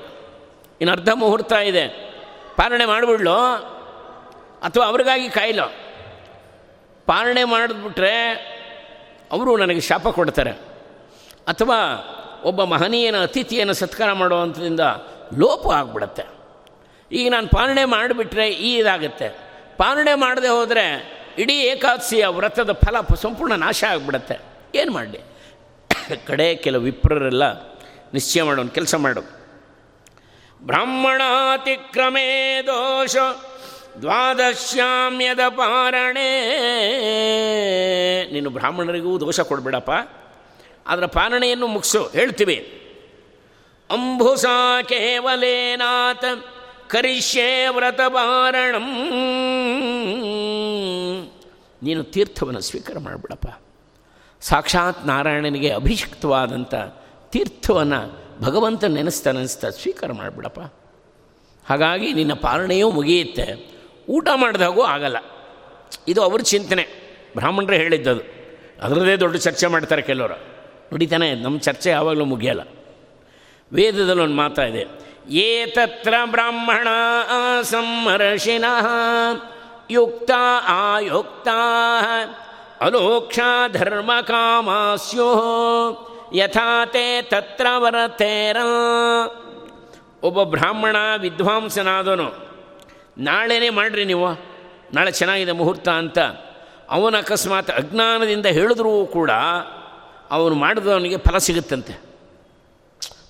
ಇನ್ನು ಅರ್ಧ ಮುಹೂರ್ತ ಇದೆ. ಪಾಲನೆ ಮಾಡಿಬಿಡ್ಲು? ಅಥವಾ ಅವ್ರಿಗಾಗಿ ಕಾಯಿಲೋ? ಪಾಲನೆ ಮಾಡಿಬಿಟ್ರೆ ಅವರು ನನಗೆ ಶಾಪ ಕೊಡ್ತಾರೆ. ಅಥವಾ ಒಬ್ಬ ಮಹನೀಯನ ಅತಿಥಿಯನ್ನು ಸತ್ಕಾರ ಮಾಡುವಂಥದ್ರಿಂದ ಲೋಪ ಆಗಿಬಿಡತ್ತೆ. ಈಗ ನಾನು ಪಾಲನೆ ಮಾಡಿಬಿಟ್ರೆ ಈ ಇದಾಗುತ್ತೆ. ಪಾಲನೆ ಮಾಡದೆ ಹೋದರೆ ಇಡೀ ಏಕಾದಶಿಯ ವ್ರತದ ಫಲ ಸಂಪೂರ್ಣ ನಾಶ ಆಗಿಬಿಡತ್ತೆ. ಏನು ಮಾಡಲಿ? [COUGHS] ಕಡೆ ಕೆಲವು ವಿಪ್ರರೆಲ್ಲ ನಿಶ್ಚಯ ಮಾಡೋನು ಕೆಲಸ ಮಾಡು. ಬ್ರಾಹ್ಮಣಾತಿಕ್ರಮೇ ದೋಷ, ದ್ವಾದಶ್ಯಾಮ್ಯದ ಪಾರಣೆ. ನೀನು ಬ್ರಾಹ್ಮಣರಿಗೂ ದೋಷ ಕೊಡಬೇಡಪ್ಪ. ಅದರ ಪಾರಣೆಯನ್ನು ಮುಗಿಸು, ಹೇಳ್ತೀವಿ. ಅಂಬುಸಾ ಕೇವಲೇನಾಥ, ಕರಿಷ್ಯೇ ವ್ರತ ಪಾರಣಂ. ನೀನು ತೀರ್ಥವನ್ನು ಸ್ವೀಕಾರ ಮಾಡಿಬಿಡಪ್ಪ. ಸಾಕ್ಷಾತ್ ನಾರಾಯಣನಿಗೆ ಅಭಿಷಿಕ್ತವಾದಂಥ ತೀರ್ಥವನ್ನು ಭಗವಂತ ನೆನೆಸ್ತಾ ನೆನೆಸ್ತಾ ಸ್ವೀಕಾರ ಮಾಡಿಬಿಡಪ್ಪ. ಹಾಗಾಗಿ ನಿನ್ನ ಪಾಲನೆಯೂ ಮುಗಿಯುತ್ತೆ. ಊಟ ಮಾಡಿದಾಗೂ ಆಗಲ್ಲ. ಇದು ಅವ್ರ ಚಿಂತನೆ. ಬ್ರಾಹ್ಮಣರೇ ಹೇಳಿದ್ದದು. ಅದರದ್ದೇ ದೊಡ್ಡ ಚರ್ಚೆ ಮಾಡ್ತಾರೆ ಕೆಲವರು. ನುಡಿತಾನೆ ನಮ್ಮ ಚರ್ಚೆ ಯಾವಾಗಲೂ ಮುಗಿಯಲ್ಲ. ವೇದದಲ್ಲಿ ಒಂದು ಮಾತಾ ಇದೆ. ಏ ತತ್ರ ಬ್ರಾಹ್ಮಣ ಸಂಹರ್ಷಿಣ ಯುಕ್ತ ಆಯುಕ್ತ ಅಲೋಕ್ಷ ಧರ್ಮ ಕಾಮಾಸ್ಯೋ ಯಥಾ ತೇ ತತ್ರ ವರತೇರ ಒಬ್ಬ ಬ್ರಾಹ್ಮಣ ವಿದ್ವಾಂಸನಾದನು, ನಾಳೆನೇ ಮಾಡಿರಿ ನೀವು, ನಾಳೆ ಚೆನ್ನಾಗಿದೆ ಮುಹೂರ್ತ ಅಂತ. ಅವನು ಅಕಸ್ಮಾತ್ ಅಜ್ಞಾನದಿಂದ ಹೇಳಿದ್ರೂ ಕೂಡ ಅವನು ಮಾಡಿದವನಿಗೆ ಫಲ ಸಿಗುತ್ತಂತೆ.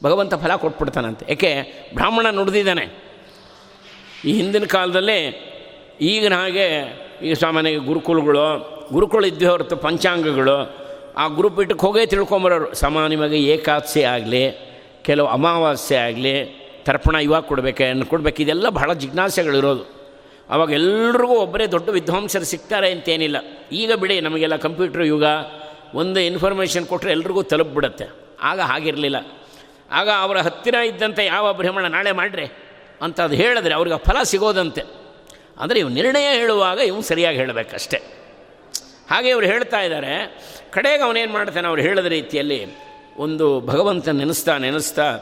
ಭಗವಂತ ಫಲ ಕೊಟ್ಬಿಡ್ತಾನಂತೆ. ಏಕೆ, ಬ್ರಾಹ್ಮಣ ನುಡಿದಿದ್ದಾನೆ. ಈ ಹಿಂದಿನ ಕಾಲದಲ್ಲಿ ಈಗಿನ ಹಾಗೆ ಈಗ ಸಾಮಾನ್ಯ ಗುರುಕುಲಗಳು, ಗುರುಕುಲ ಇದ್ದೇ ಹೊರತು ಪಂಚಾಂಗಗಳು ಆ ಗ್ರೂಪ್ ಇಟ್ಟಕ್ಕೆ ಹೋಗೇ ತಿಳ್ಕೊಂಬರೋರು. ಸಾಮಾನ್ಯವಾಗಿ ಏಕಾದಶಿ ಆಗಲಿ, ಕೆಲವು ಅಮಾವಾಸ್ಯೆ ಆಗಲಿ, ತರ್ಪಣ ಇವಾಗ ಕೊಡಬೇಕು ಏನು ಕೊಡಬೇಕು. ಇದೆಲ್ಲ ಬಹಳ ಜಿಜ್ಞಾಸೆಗಳಿರೋದು. ಅವಾಗ ಎಲ್ರಿಗೂ ಒಬ್ಬರೇ ದೊಡ್ಡ ವಿದ್ವಾಂಸರು ಸಿಗ್ತಾರೆ ಅಂತೇನಿಲ್ಲ. ಈಗ ಬಿಡಿ, ನಮಗೆಲ್ಲ ಕಂಪ್ಯೂಟರ್ ಯುಗ, ಒಂದು ಇನ್ಫಾರ್ಮೇಷನ್ ಕೊಟ್ಟರೆ ಎಲ್ರಿಗೂ ತಲುಪಿಬಿಡುತ್ತೆ. ಆಗ ಹಾಗಿರಲಿಲ್ಲ. ಆಗ ಅವರ ಹತ್ತಿರ ಇದ್ದಂಥ ಯಾವ ಬ್ರಾಹ್ಮಣ ನಾಳೆ ಮಾಡಿರಿ ಅಂತ ಅದು ಹೇಳಿದ್ರೆ ಅವ್ರಿಗೆ ಫಲ ಸಿಗೋದಂತೆ. ಅಂದರೆ ಇವು ನಿರ್ಣಯ ಹೇಳುವಾಗ ಇವನು ಸರಿಯಾಗಿ ಹೇಳಬೇಕಷ್ಟೆ. ಹಾಗೆ ಇವರು ಹೇಳ್ತಾ ಇದ್ದಾರೆ ಕಡೆಗೆ ಅವನೇನು ಮಾಡ್ತಾನೆ? ಅವ್ರು ಹೇಳಿದ ರೀತಿಯಲ್ಲಿ ಒಂದು ಭಗವಂತ ನೆನೆಸ್ತಾ ನೆನೆಸ್ತಾ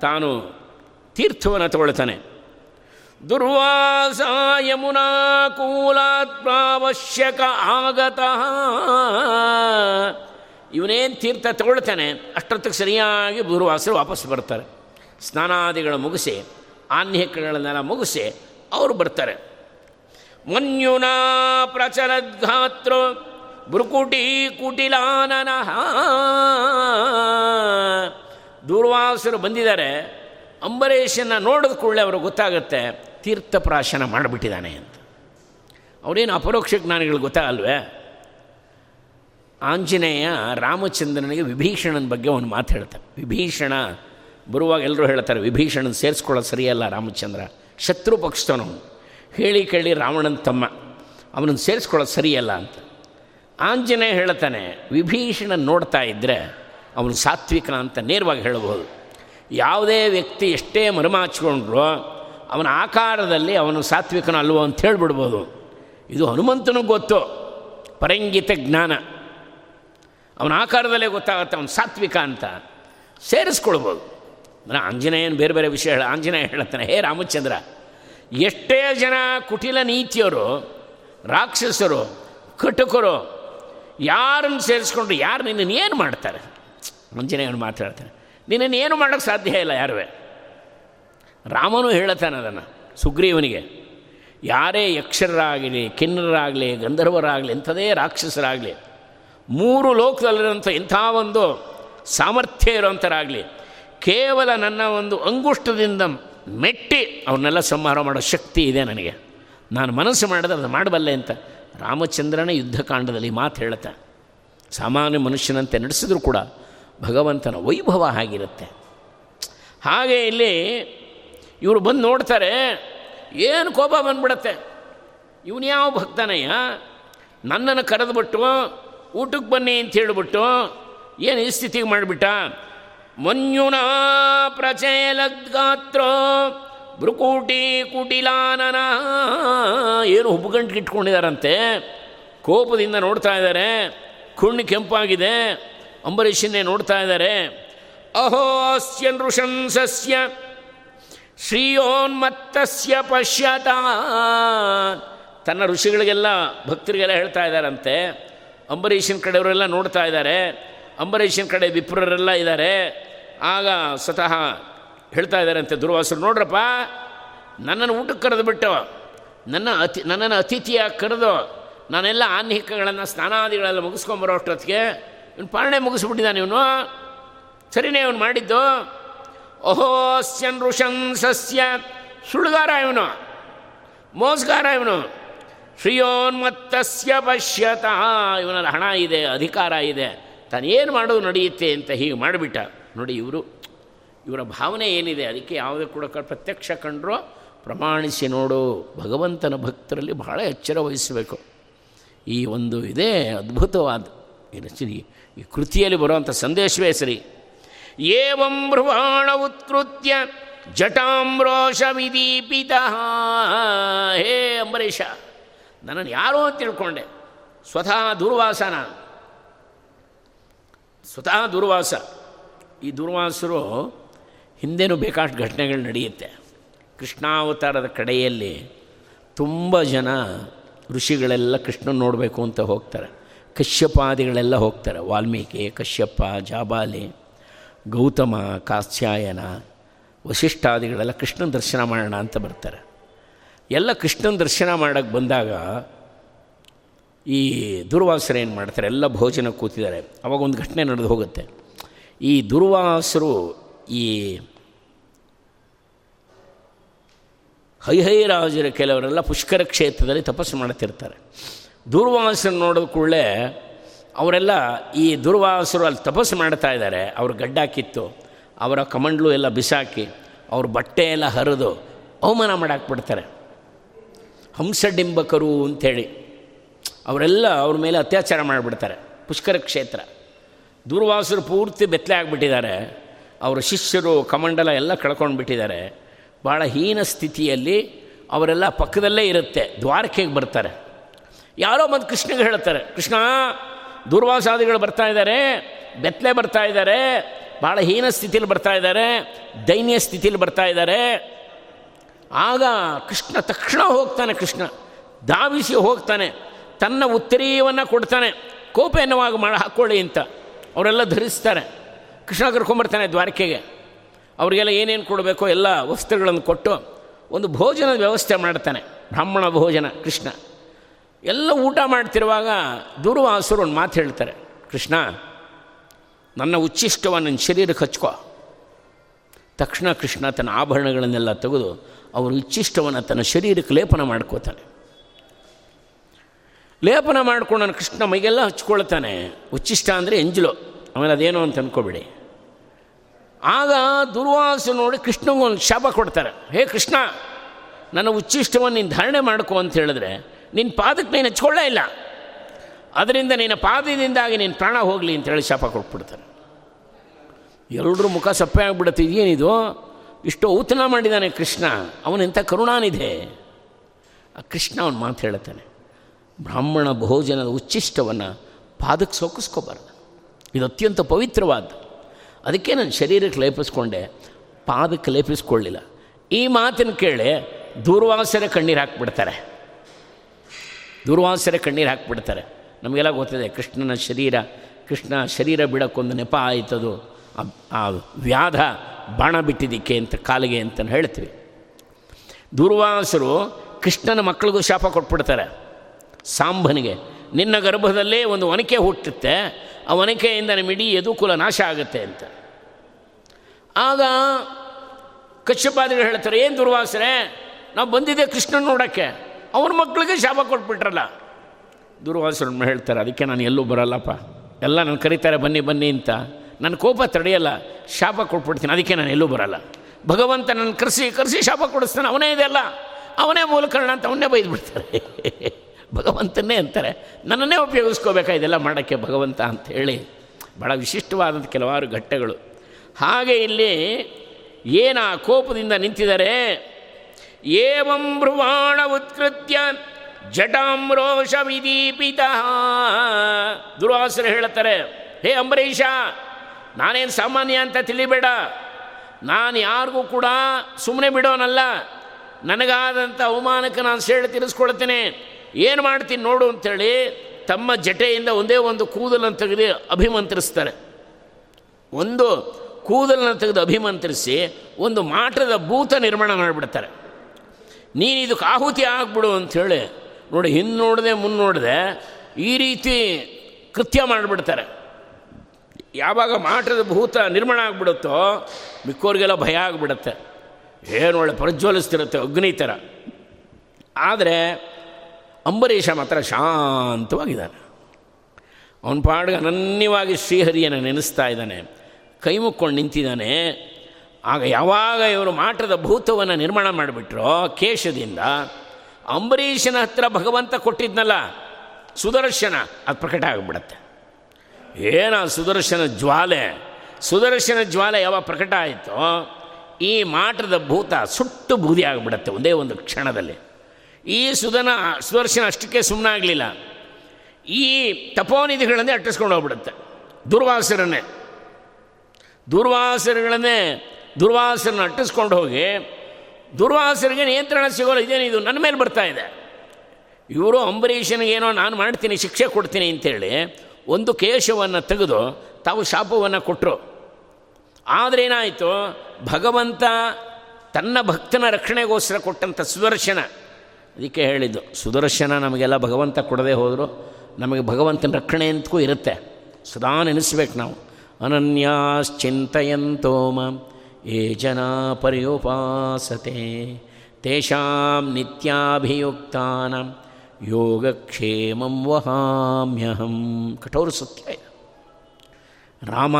ತಾನು ತೀರ್ಥವನ್ನು ತಗೊಳ್ತಾನೆ. ದುರ್ವಾಸ ಯಮುನಾ ಕೂಲಾತ್ ಪ್ರಾವಶ್ಯಕ ಆಗತಃ. ಇವನೇನು ತೀರ್ಥ ತಗೊಳ್ತಾನೆ? ಅಷ್ಟೊತ್ತಿಗೆ ಸರಿಯಾಗಿ ದುರ್ವಾಸರು ವಾಪಸ್ ಬರ್ತಾರೆ. ಸ್ನಾನಾದಿಗಳ ಮುಗಿಸಿ, ಆನ್ಯಕಗಳನ್ನೆಲ್ಲ ಮುಗಿಸಿ, ಅವರು ಬರ್ತಾರೆ. ಮನ್ಯುನಾ ಪ್ರಚರದ್ಘಾತ್ರ ಭ್ರುಕುಟಿ ಕುಟಿಲಾನನ ದೂರ್ವಾಸರು ಬಂದಿದ್ದಾರೆ. ಅಂಬರೀಷನ್ನು ನೋಡಿದ ಕೂಡಲೇ ಅವ್ರಿಗೆ ಗೊತ್ತಾಗುತ್ತೆ ತೀರ್ಥಪ್ರಾಶನ ಮಾಡಿಬಿಟ್ಟಿದ್ದಾನೆ ಅಂತ. ಅವರೇನು ಅಪರೋಕ್ಷ ಜ್ಞಾನಿಗಳು ಗೊತ್ತಾಗಲ್ವೇ ಆಂಜನೇಯ ರಾಮಚಂದ್ರನಿಗೆ ವಿಭೀಷಣನ ಬಗ್ಗೆ ಒಂದು ಮಾತು ಹೇಳ್ತಾರೆ ವಿಭೀಷಣ, ಬರುವಾಗ ಎಲ್ಲರೂ ಹೇಳ್ತಾರೆ, ವಿಭೀಷಣನ ಸೇರಿಸ್ಕೊಳ್ಳೋದು ಸರಿಯಲ್ಲ ರಾಮಚಂದ್ರ. ಶತ್ರು ಪಕ್ಷದವನು. ಹೇಳಿ ಕೇಳಿ ರಾವಣನ ತಮ್ಮ. ಅವನನ್ನು ಸೇರಿಸ್ಕೊಳ್ಳೋದು ಸರಿಯಲ್ಲ ಅಂತ. ಆಂಜನೇಯ ಹೇಳ್ತಾನೆ, ವಿಭೀಷಣ ನೋಡ್ತಾ ಇದ್ದರೆ ಅವನು ಸಾತ್ವಿಕ ಅಂತ ನೇರವಾಗಿ ಹೇಳಬಹುದು. ಯಾವುದೇ ವ್ಯಕ್ತಿ ಎಷ್ಟೇ ಮರುಮಾಚಿಕೊಂಡ್ರು, ಅವನ ಆಕಾರದಲ್ಲಿ ಅವನು ಸಾತ್ವಿಕನ ಅಲ್ವೋ ಅಂತ ಹೇಳಿಬಿಡ್ಬೋದು. ಇದು ಹನುಮಂತನಿಗೆ ಗೊತ್ತು, ಪರಂಗಿತ ಜ್ಞಾನ. ಅವನ ಆಕಾರದಲ್ಲೇ ಗೊತ್ತಾಗುತ್ತೆ ಅವನು ಸಾತ್ವಿಕ ಅಂತ. ಸೇರಿಸ್ಕೊಳ್ಬೋದು. ಅಂದರೆ ಆಂಜನೇಯನ ಬೇರೆ ಬೇರೆ ವಿಷಯ ಹೇಳ, ಆಂಜನೇಯ ಹೇಳ್ತಾನೆ, ಹೇ ರಾಮಚಂದ್ರ, ಎಷ್ಟೇ ಜನ ಕುಟಿಲ ನೀತಿಯವರು ರಾಕ್ಷಸರು, ಕಟುಕರು ಯಾರನ್ನು ಸೇರಿಸ್ಕೊಂಡ್ರು ಯಾರು ನಿನ್ನನ್ನು ಏನು ಮಾಡ್ತಾರೆ? ಆಂಜನೇಯನು ಮಾತಾಡ್ತಾನೆ, ನಿನ್ನನ್ನು ಏನು ಮಾಡೋಕ್ಕೆ ಸಾಧ್ಯ ಇಲ್ಲ ಯಾರುವೆ? ರಾಮನು ಹೇಳತಾನೆ ಅದನ್ನು, ಸುಗ್ರೀವನಿಗೆ, ಯಾರೇ ಯಕ್ಷರಾಗಲಿ ಕಿನ್ನರಾಗಲಿ ಗಂಧರ್ವರಾಗಲಿ, ಎಂಥದೇ ರಾಕ್ಷಸರಾಗಲಿ, ಮೂರು ಲೋಕದಲ್ಲಿರುವಂಥ ಇಂಥ ಒಂದು ಸಾಮರ್ಥ್ಯ ಇರುವಂಥರಾಗಲಿ, ಕೇವಲ ನನ್ನ ಒಂದು ಅಂಗುಷ್ಟದಿಂದ ಮೆಟ್ಟಿ ಅವನ್ನೆಲ್ಲ ಸಂಹಾರ ಮಾಡೋ ಶಕ್ತಿ ಇದೆ ನನಗೆ. ನಾನು ಮನಸ್ಸು ಮಾಡಿದ್ರೆ ಅದು ಮಾಡಬಲ್ಲೆ ಅಂತ. ರಾಮಚಂದ್ರನೇ ಯುದ್ಧಕಾಂಡದಲ್ಲಿ ಮಾತು ಹೇಳುತ್ತೆ. ಸಾಮಾನ್ಯ ಮನುಷ್ಯನಂತೆ ನಡೆಸಿದರೂ ಕೂಡ ಭಗವಂತನ ವೈಭವ ಆಗಿರುತ್ತೆ ಹಾಗೆ ಇಲ್ಲಿ ಇವರು ಬಂದು ನೋಡ್ತಾರೆ, ಏನು ಕೋಪ ಬಂದ್ಬಿಡತ್ತೆ? ಇವನು ಯಾವ ಭಕ್ತನಯ್ಯ? ನನ್ನನ್ನು ಕರೆದುಬಿಟ್ಟು, ಊಟಕ್ಕೆ ಬನ್ನಿ ಅಂತ ಹೇಳಿಬಿಟ್ಟು, ಏನು ಈ ಸ್ಥಿತಿಗೆ ಮಾಡಿಬಿಟ್ಟ? ಮನ್ಯುನಾ ಪ್ರಚೇಲದ್ಗಾತ್ರ ಭ್ರುಕೂಟಿ ಕುಟಿಲಾನನ ಏನು ಹುಬ್ಬುಗಂಟು ಇಟ್ಕೊಂಡಿದ್ದಾರಂತೆ ಕೋಪದಿಂದ ನೋಡ್ತಾ ಇದ್ದಾರೆ. ಕುಣ್ಣು ಕೆಂಪಾಗಿದೆ. ಅಂಬರೀಷನ್ನೇ ನೋಡ್ತಾ ಇದ್ದಾರೆ. ಅಹೋ ಅಸ್ಯ ನೃಶಂಸಸ್ಯ ಶ್ರೀಯೋನ್ಮತ್ತಸ್ಯ ಪಶ್ಯತ ತನ್ನ ಋಷಿಗಳಿಗೆಲ್ಲ, ಭಕ್ತರಿಗೆಲ್ಲ ಹೇಳ್ತಾ ಇದ್ದಾರಂತೆ. ಅಂಬರೀಷನ್ ಕಡೆಯವರೆಲ್ಲ ನೋಡ್ತಾ ಇದ್ದಾರೆ. ಅಂಬರೀಷನ್ ಕಡೆ ವಿಪ್ರರೆಲ್ಲ ಇದ್ದಾರೆ. ಆಗ ಸ್ವತಃ ಹೇಳ್ತಾ ಇದ್ದಾರಂತೆ ದುರ್ವಾಸರು, ನೋಡ್ರಪ್ಪ, ನನ್ನನ್ನು ಊಟಕ್ಕೆ ಕರೆದು ಬಿಟ್ಟವ ನನ್ನ ಅತಿ, ನನ್ನನ್ನು ಅತಿಥಿಯಾಗಿ ಕರೆದು, ನಾನೆಲ್ಲ ಆನ್ಹಿಕಗಳನ್ನು ಸ್ನಾನಾದಿಗಳೆಲ್ಲ ಮುಗಿಸ್ಕೊಂಬರೋ ಅಷ್ಟೊತ್ತಿಗೆ ಇವನು ಪಾಲನೆ ಮುಗಿಸ್ಬಿಟ್ಟಿದ್ದಾನೆ ಇವನು. ಸರಿನೇ ಇವನು ಮಾಡಿದ್ದು. ಋಷನ್ ಸಸ್ಯ ಸುಳ್ಗಾರ ಇವನು, ಮೋಸ್ಗಾರ ಇವನು. ಶ್ರೀಯೋನ್ಮತ್ತಸ್ಯ ಪಶ್ಯತಃ, ಇವನಲ್ಲಿ ಹಣ ಇದೆ, ಅಧಿಕಾರ ಇದೆ, ತಾನೇನು ಮಾಡೋದು ನಡೆಯುತ್ತೆ ಅಂತ ಹೀಗೆ ಮಾಡಿಬಿಟ್ಟ. ನೋಡಿ ಇವರು ಇವರ ಭಾವನೆ ಏನಿದೆ, ಅದಕ್ಕೆ ಯಾವುದೇ ಕೂಡ ಪ್ರತ್ಯಕ್ಷ ಕಂಡ್ರೋ ಪ್ರಮಾಣಿಸಿ ನೋಡು, ಭಗವಂತನ ಭಕ್ತರಲ್ಲಿ ಬಹಳ ಎಚ್ಚರ ವಹಿಸಬೇಕು. ಈ ಒಂದು ಇದೇ ಅದ್ಭುತವಾದ ಏನು ಸರಿ ಈ ಕೃತಿಯಲ್ಲಿ ಬರುವಂಥ ಸಂದೇಶವೇ ಸರಿ. ಏವಂ ಭ್ರುವಾಣ ಉತ್ಕೃತ್ಯ ಜಟಾಮ್ರೋಷ ವಿದೀಪಿತ ಹೇ ಅಂಬರೀಷ, ನನ್ನನ್ನು ಯಾರೋ ತಿಳ್ಕೊಂಡೆ, ಸ್ವತಃ ದುರ್ವಾಸನ. ಸ್ವತಃ ದುರ್ವಾಸ. ಈ ದುರ್ವಾಸರು ಹಿಂದೆನೂ ಬೇಕಾಷ್ಟು ಘಟನೆಗಳು ನಡೆಯುತ್ತೆ. ಕೃಷ್ಣಾವತಾರದ ಕಡೆಯಲ್ಲಿ ತುಂಬ ಜನ ಋಷಿಗಳೆಲ್ಲ ಕೃಷ್ಣನ ನೋಡಬೇಕು ಅಂತ ಹೋಗ್ತಾರೆ. ಕಶ್ಯಪಾದಿಗಳೆಲ್ಲ ಹೋಗ್ತಾರೆ. ವಾಲ್ಮೀಕಿ ಕಶ್ಯಪ್ಪ ಜಾಬಾಲಿ, ಗೌತಮ ಕಾಶ್ಯಾಯನ ವಶಿಷ್ಠಾದಿಗಳೆಲ್ಲ ಕೃಷ್ಣನ ದರ್ಶನ ಮಾಡೋಣ ಅಂತ ಬರ್ತಾರೆ. ಎಲ್ಲ ಕೃಷ್ಣನ ದರ್ಶನ ಮಾಡೋಕ್ಕೆ ಬಂದಾಗ ಈ ದುರ್ವಾಸರು ಏನು ಮಾಡ್ತಾರೆ? ಎಲ್ಲ ಭೋಜನ ಕೂತಿದ್ದಾರೆ. ಅವಾಗ ಒಂದು ಘಟನೆ ನಡೆದು ಹೋಗುತ್ತೆ. ಈ ದುರ್ವಾಸರು ಹೈಹೈರಾಜರ ಕೆಲವರೆಲ್ಲ ಪುಷ್ಕರ ಕ್ಷೇತ್ರದಲ್ಲಿ ತಪಸ್ಸು ಮಾಡ್ತಿರ್ತಾರೆ ದುರ್ವಾಸನ ನೋಡಿದ ಕೂಡಲೇ ಅವರೆಲ್ಲ ಈ ದುರ್ವಾಸರು ಅಲ್ಲಿ ತಪಸ್ಸು ಮಾಡ್ತಾ ಇದ್ದಾರೆ. ಅವ್ರ ಗಡ್ಡಾಕಿತ್ತು. ಅವರ ಕಮಂಡ್ಲು ಎಲ್ಲ ಬಿಸಾಕಿ, ಅವ್ರ ಬಟ್ಟೆ ಎಲ್ಲ ಹರಿದು ಅವಮಾನ ಮಾಡಾಕ್ಬಿಡ್ತಾರೆ. ಹಂಸಡಿಂಬಕರು ಅಂಥೇಳಿ ಅವರೆಲ್ಲ ಅವ್ರ ಮೇಲೆ ಅತ್ಯಾಚಾರ ಮಾಡಿಬಿಡ್ತಾರೆ. ಪುಷ್ಕರ ಕ್ಷೇತ್ರ. ದೂರ್ವಾಸರು ಪೂರ್ತಿ ಬೆತ್ತಲೆ ಆಗಿಬಿಟ್ಟಿದ್ದಾರೆ. ಅವರ ಶಿಷ್ಯರು, ಕಮಂಡಲ ಎಲ್ಲ ಕಳ್ಕೊಂಡು ಬಿಟ್ಟಿದ್ದಾರೆ. ಭಾಳ ಹೀನ ಸ್ಥಿತಿಯಲ್ಲಿ ಅವರೆಲ್ಲ ಪಕ್ಕದಲ್ಲೇ ಇರುತ್ತೆ, ದ್ವಾರಕೆಗೆ ಬರ್ತಾರೆ. ಯಾರೋ ಮತ್ತು ಕೃಷ್ಣಗೆ ಹೇಳ್ತಾರೆ, ಕೃಷ್ಣ, ದೂರ್ವಾಸಾದಿಗಳು ಬರ್ತಾ ಇದ್ದಾರೆ ಬೆತ್ತಲೆ ಬರ್ತಾ ಇದ್ದಾರೆ ಭಾಳ ಹೀನ ಸ್ಥಿತಿಯಲ್ಲಿ ಬರ್ತಾ ಇದ್ದಾರೆ, ದೈನ್ಯ ಸ್ಥಿತಿಯಲ್ಲಿ ಬರ್ತಾ ಇದ್ದಾರೆ. ಆಗ ಕೃಷ್ಣ ತಕ್ಷಣ ಹೋಗ್ತಾನೆ, ಕೃಷ್ಣ ಧಾವಿಸಿ ಹೋಗ್ತಾನೆ, ತನ್ನ ಉತ್ತರೀಯವನ್ನು ಕೊಡ್ತಾನೆ ಕೋಪ ಎನ್ನುವಾಗ ಮಾಡಿ ಹಾಕ್ಕೊಳ್ಳಿ ಅಂತ. ಅವರೆಲ್ಲ ಧರಿಸ್ತಾರೆ. ಕೃಷ್ಣ ಕರ್ಕೊಂಬರ್ತಾನೆ ದ್ವಾರಕೆಗೆ. ಅವರಿಗೆಲ್ಲ ಏನೇನು ಕೊಡಬೇಕೋ ಎಲ್ಲ ವಸ್ತುಗಳನ್ನು ಕೊಟ್ಟು ಒಂದು ಭೋಜನದ ವ್ಯವಸ್ಥೆ ಮಾಡ್ತಾನೆ. ಬ್ರಾಹ್ಮಣ ಭೋಜನ, ಕೃಷ್ಣ. ಎಲ್ಲ ಊಟ ಮಾಡ್ತಿರುವಾಗ ದುರ್ವಾಸರು ಒಂದು ಮಾತು ಹೇಳ್ತಾರೆ. ಕೃಷ್ಣ, ನನ್ನ ಉಚ್ಚಿಷ್ಟವನ್ನು ನನ್ನ ಶರೀರಕ್ಕೆ ಹಚ್ಕೋ. ತಕ್ಷಣ ಕೃಷ್ಣ ತನ್ನ ಆಭರಣಗಳನ್ನೆಲ್ಲ ತೆಗೆದು ಅವರು ಉಚ್ಚಿಷ್ಟವನ್ನು ತನ್ನ ಶರೀರಕ್ಕೆ ಲೇಪನ ಮಾಡ್ಕೋತಾನೆ. ಲೇಪನ ಮಾಡ್ಕೊಂಡು ನಾನು ಕೃಷ್ಣ ಮೈಗೆಲ್ಲ ಹಚ್ಕೊಳ್ತಾನೆ. ಉಚ್ಚಿಷ್ಟ ಅಂದರೆ ಎಂಜಲು. ಆಮೇಲೆ ಅದೇನೋ ಅಂತ ಅಂದ್ಕೋಬೇಡಿ ಆಗ ದುರ್ವಾಸ ನೋಡಿ ಕೃಷ್ಣಗೊಂದು ಶಾಪ ಕೊಡ್ತಾರೆ, ಹೇ ಕೃಷ್ಣ, ನನ್ನ ಉಚ್ಚಿಷ್ಟವನ್ನು ನೀನು ಧಾರಣೆ ಮಾಡ್ಕೊ ಅಂತ ಹೇಳಿದ್ರೆ ನಿನ್ನ ಪಾದಕ್ಕೆ ನೀನು ಹಚ್ಕೊಳ್ಳೇ ಇಲ್ಲ. ಅದರಿಂದ ನಿನ್ನ ಪಾದದಿಂದಾಗಿ ನಿನ್ನ ಪ್ರಾಣ ಹೋಗಲಿ ಅಂತೇಳಿ ಶಾಪ ಕೊಟ್ಬಿಡ್ತಾರೆ. ಎಲ್ಲರೂ ಮುಖ ಸಪ್ಪೆ ಆಗಿಬಿಡುತ್ತೆ ಏನಿದು ಇಷ್ಟು ಔತನ ಮಾಡಿದ್ದಾನೆ ಕೃಷ್ಣ ಅವನೆಂಥ ಕರುಣಾನಿದೆ ಆ ಕೃಷ್ಣ ಅವನು ಮಾತು ಹೇಳುತ್ತಾನೆ, ಬ್ರಾಹ್ಮಣ ಭೋಜನದ ಉಚ್ಚಿಷ್ಟವನ್ನು ಪಾದಕ್ಕೆ ಸೋಕಿಸ್ಕೋಬಾರ್ದು. ಇದು ಅತ್ಯಂತ ಪವಿತ್ರವಾದ್ದು. ಅದಕ್ಕೆ ನಾನು ಶರೀರಕ್ಕೆ ಲೇಪಿಸ್ಕೊಂಡೆ, ಪಾದಕ್ಕೆ ಲೇಪಿಸ್ಕೊಳ್ಳಿಲ್ಲ. ಈ ಮಾತನ್ನು ಕೇಳಿ ದೂರ್ವಾಸರ ಕಣ್ಣೀರು ಹಾಕ್ಬಿಡ್ತಾರೆ. ದೂರ್ವಾಸರ ಕಣ್ಣೀರು ಹಾಕ್ಬಿಡ್ತಾರೆ. ನಮಗೆಲ್ಲ ಗೊತ್ತಿದೆ, ಕೃಷ್ಣನ ಶರೀರ, ಕೃಷ್ಣ ಶರೀರ ಬಿಡೋಕ್ಕೊಂದು ನೆಪ ಆಯ್ತದು. ಆ- ವ್ಯಾಧ ಬಾಣ ಬಿಟ್ಟಿದ್ದಕ್ಕೆ ಅಂತ, ಕಾಲಿಗೆ ಅಂತ ಹೇಳ್ತೀವಿ. ದೂರ್ವಾಸರು ಕೃಷ್ಣನ ಮಕ್ಕಳಿಗೂ ಶಾಪ ಕೊಟ್ಬಿಡ್ತಾರೆ. ಸಾಂಬನಿಗೆ, ನಿನ್ನ ಗರ್ಭದಲ್ಲೇ ಒಂದು ಒನಕೆ ಹುಟ್ಟುತ್ತೆ ನಮ್ಮ ಇಡೀ ಯದುಕುಲ ನಾಶ ಆಗುತ್ತೆ ಅಂತ. ಆಗ ಕಶ್ಯಪಾದಿಗಳು ಹೇಳ್ತಾರೆ, ಏನು ದುರ್ವಾಸನೆ? ನಾವು ಬಂದಿದ್ದೆ ಕೃಷ್ಣನ ನೋಡೋಕ್ಕೆ. ಅವ್ರ ಮಕ್ಕಳಿಗೆ ಶಾಪ ಕೊಟ್ಬಿಟ್ರಲ್ಲ. ದುರ್ವಾಸರು ಹೇಳ್ತಾರೆ, ಅದಕ್ಕೆ ನಾನು ಎಲ್ಲೂ ಬರಲ್ಲಪ್ಪ. ಎಲ್ಲ ನಾನು ಕರೀತಾರೆ, ಬನ್ನಿ ಬನ್ನಿ ಅಂತ. ನನ್ನ ಕೋಪ ತಡೆಯಲ್ಲ, ಶಾಪ ಕೊಟ್ಬಿಡ್ತೀನಿ, ಅದಕ್ಕೆ ನಾನು ಎಲ್ಲೂ ಬರಲ್ಲ. ಭಗವಂತ ನನ್ನ ಕರೆಸಿ ಕರೆಸಿ ಶಾಪ ಕೊಡಿಸ್ತಾನೆ, ಅವನೇ ಇದೆಲ್ಲ ಅವನೇ ಮೂಲಕರ್ಣ ಅಂತ ಅವನ್ನೇ ಬೈದ್ಬಿಡ್ತಾರೆ. [LAUGHS] ಭಗವಂತನೇ ಅಂತಾರೆ. ನನ್ನನ್ನೇ ಉಪಯೋಗಿಸ್ಕೋಬೇಕಾ ಇದೆಲ್ಲ ಮಾಡೋಕ್ಕೆ ಭಗವಂತ ಅಂತ ಹೇಳಿ. ಭಾಳ ವಿಶಿಷ್ಟವಾದಂಥ ಕೆಲವಾರು ಘಟ್ಟಗಳು. ಹಾಗೆ ಇಲ್ಲಿ ಏನ ಕೋಪದಿಂದ ನಿಂತಿದ್ದಾರೆ ಏವಂ ಭ್ರುವಾಣ ಉತ್ಕೃತ್ಯ ಜಟಾಮ್ರೋಷ ವಿದೀಪಿತ ದುರ್ವಾಸರು ಹೇಳ್ತಾರೆ ಹೇ ಅಂಬರೀಷ, ನಾನೇನು ಸಾಮಾನ್ಯ ಅಂತ ತಿಳಿಬೇಡ. ನಾನು ಯಾರಿಗೂ ಕೂಡ ಸುಮ್ಮನೆ ಬಿಡೋನಲ್ಲ. ನನಗಾದಂಥ ಅವಮಾನಕ್ಕೆ ನಾನು ಸೇಳಿ ತಿರ್ಸ್ಕೊಳ್ತೇನೆ. ಏನು ಮಾಡ್ತೀನಿ ನೋಡು ಅಂಥೇಳಿ ತಮ್ಮ ಜಟೆಯಿಂದ ಒಂದೇ ಒಂದು ಕೂದಲನ್ನು ತೆಗೆದು ಅಭಿಮಂತ್ರಿಸ್ತಾರೆ. ಒಂದು ಕೂದಲನ್ನು ತೆಗೆದು ಅಭಿಮಂತ್ರಿಸಿ ಒಂದು ಮಾಟದ ಭೂತ ನಿರ್ಮಾಣ ಮಾಡಿಬಿಡ್ತಾರೆ. ನೀನು ಇದಕ್ಕೆ ಆಹುತಿ ಆಗ್ಬಿಡು ಅಂಥೇಳಿ ನೋಡಿ ಹಿಂದೆ ನೋಡದೆ ಮುನ್ನ ನೋಡದೆ ಈ ರೀತಿ ಕೃತ್ಯ ಮಾಡಿಬಿಡ್ತಾರೆ. ಯಾವಾಗ ಮಾಟದ ಭೂತ ನಿರ್ಮಾಣ ಆಗಿಬಿಡುತ್ತೋ ಮಿಕ್ಕೋರಿಗೆಲ್ಲ ಭಯ ಆಗಿಬಿಡುತ್ತೆ. ಏನು ಒಳ್ಳೆ ಪ್ರಜ್ವಲಿಸ್ತಿರುತ್ತೆ ಅಗ್ನಿ ಥರ. ಆದರೆ ಅಂಬರೀಷ ಮಾತ್ರ ಶಾಂತವಾಗಿದ್ದಾನೆ. ಅವನ ಪಾಡಿಗೆ ಅನನ್ಯವಾಗಿ ಶ್ರೀಹರಿಯನ್ನು ನೆನೆಸ್ತಾ ಇದ್ದಾನೆ. ಕೈ ಮುಕ್ಕೊಂಡು ನಿಂತಿದ್ದಾನೆ. ಆಗ ಯಾವಾಗ ಇವರು ಮಾಟದ ಭೂತವನ್ನು ನಿರ್ಮಾಣ ಮಾಡಿಬಿಟ್ರೋ ಕೇಶದಿಂದ ಅಂಬರೀಷನ ಹತ್ರ ಭಗವಂತ ಕೊಟ್ಟಿದ್ನಲ್ಲ, ಸುದರ್ಶನ, ಅದು ಪ್ರಕಟ ಆಗಿಬಿಡತ್ತೆ. ಏನ ಸುದರ್ಶನ ಜ್ವಾಲೆ? ಸುದರ್ಶನ ಜ್ವಾಲೆ ಯಾವಾಗ ಪ್ರಕಟ ಆಯಿತೋ, ಈ ಮಾಟದ ಭೂತ ಸುಟ್ಟು ಬೂದಿ ಆಗಿಬಿಡತ್ತೆ ಒಂದೇ ಒಂದು ಕ್ಷಣದಲ್ಲಿ. ಈ ಸುದನ ಸುದರ್ಶನ ಅಷ್ಟಕ್ಕೆ ಸುಮ್ಮನಾಗಲಿಲ್ಲ ಈ ತಪೋನಿಧಿಗಳನ್ನೇ ಅಟ್ಟಿಸ್ಕೊಂಡು ಹೋಗ್ಬಿಡುತ್ತೆ. ದುರ್ವಾಸರನ್ನೇ. ದುರ್ವಾಸರಗಳನ್ನೇ, ದುರ್ವಾಸರನ್ನ ಅಟ್ಟಿಸ್ಕೊಂಡು ಹೋಗಿ, ದುರ್ವಾಸರಿಗೆ ನಿಯಂತ್ರಣ ಸಿಗೋಲ್ಲ ಇದೇನಿದು ನನ್ನ ಮೇಲೆ ಬರ್ತಾ ಇದೆ. ಇವರು ಅಂಬರೀಷನಿಗೇನೋ ನಾನು ಮಾಡ್ತೀನಿ, ಶಿಕ್ಷೆ ಕೊಡ್ತೀನಿ ಅಂತೇಳಿ ಒಂದು ಕೇಶವನ್ನು ತೆಗೆದು ತಾವು ಶಾಪವನ್ನು ಕೊಟ್ಟರು ಆದರೆ ಏನಾಯಿತು ಭಗವಂತ ತನ್ನ ಭಕ್ತನ ರಕ್ಷಣೆಗೋಸ್ಕರ ಕೊಟ್ಟಂಥ ಸುದರ್ಶನ. ಅದಕ್ಕೆ ಹೇಳಿದ್ದು, ಸುದರ್ಶನ ನಮಗೆಲ್ಲ ಭಗವಂತ ಕೊಡದೆ ಹೋದರು, ನಮಗೆ ಭಗವಂತನ ರಕ್ಷಣೆ ಅಂತಕ್ಕೂ ಇರುತ್ತೆ. ಸದಾ ನೆನೆಸ್ಬೇಕು ನಾವು. ಅನನ್ಯಾಶ್ಚಿಂತಯಂತೋ ಮಾಂ ಯೇ ಜನ ಪರ್ಯುಪಾಸತೆ. ತೇಷಾಂ ನಿತ್ಯಾಭಿಯುಕ್ತಾನಾಂ, ಯೋಗಕ್ಷೇಮಂ ವಹಾಮ್ಯಹಂ. ಕಠೋರ ಸತ್ಯ ರಾಮ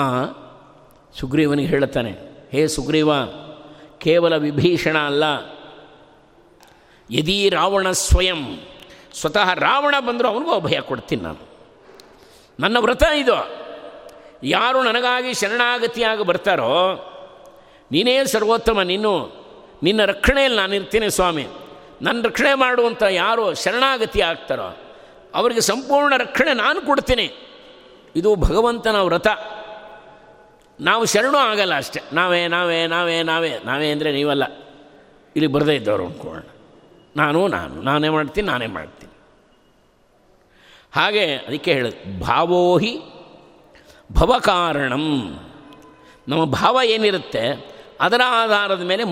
ಸುಗ್ರೀವನಿಗೆ ಹೇಳುತ್ತಾನೆ, ಹೇ ಸುಗ್ರೀವ, ಕೇವಲ ವಿಭೀಷಣ ಅಲ್ಲ ಯದೀ ರಾವಣ ಸ್ವಯಂ. ಸ್ವತಃ ರಾವಣ ಬಂದರೂ ಅವನಿಗೂ ಅಭಯ ಕೊಡ್ತೀನಿ ನಾನು. ನನ್ನ ವ್ರತ ಇದು. ಯಾರು ನನಗಾಗಿ ಶರಣಾಗತಿಯಾಗಿ ಬರ್ತಾರೋ, ನೀನೇ ಸರ್ವೋತ್ತಮ, ನೀನು, ನಿನ್ನ ರಕ್ಷಣೆಯಲ್ಲಿ ನಾನಿರ್ತೀನಿ ಸ್ವಾಮಿ. ನನ್ನ ರಕ್ಷಣೆ ಮಾಡುವಂಥ ಯಾರು ಶರಣಾಗತಿ ಆಗ್ತಾರೋ, ಅವರಿಗೆ ಸಂಪೂರ್ಣ ರಕ್ಷಣೆ ನಾನು ಕೊಡ್ತೀನಿ. ಇದು ಭಗವಂತನ ವ್ರತ. ನಾವು ಶರಣು ಆಗಲ್ಲ ಅಷ್ಟೆ. ನಾವೇ ನಾವೇ ನಾವೇ ನಾವೇ ನಾವೇ ಅಂದರೆ ನೀವಲ್ಲ. ಇಲ್ಲಿ ಬರದೇ ಇದ್ದವರು ಅಂದ್ಕೊಳ್ಳೋಣ. ನಾನು ನಾನು, ನಾನೇ ಮಾಡ್ತೀನಿ ನಾನೇ ಮಾಡ್ತೀನಿ. ಹಾಗೆ ಅದಕ್ಕೆ ಹೇಳ, ಭಾವೋಹಿ ಭವಕಾರಣಂ. ನಮ್ಮ ಭಾವ ಏನಿರುತ್ತೆ, ಅದರ ಆಧಾರದ ಮೇಲೆ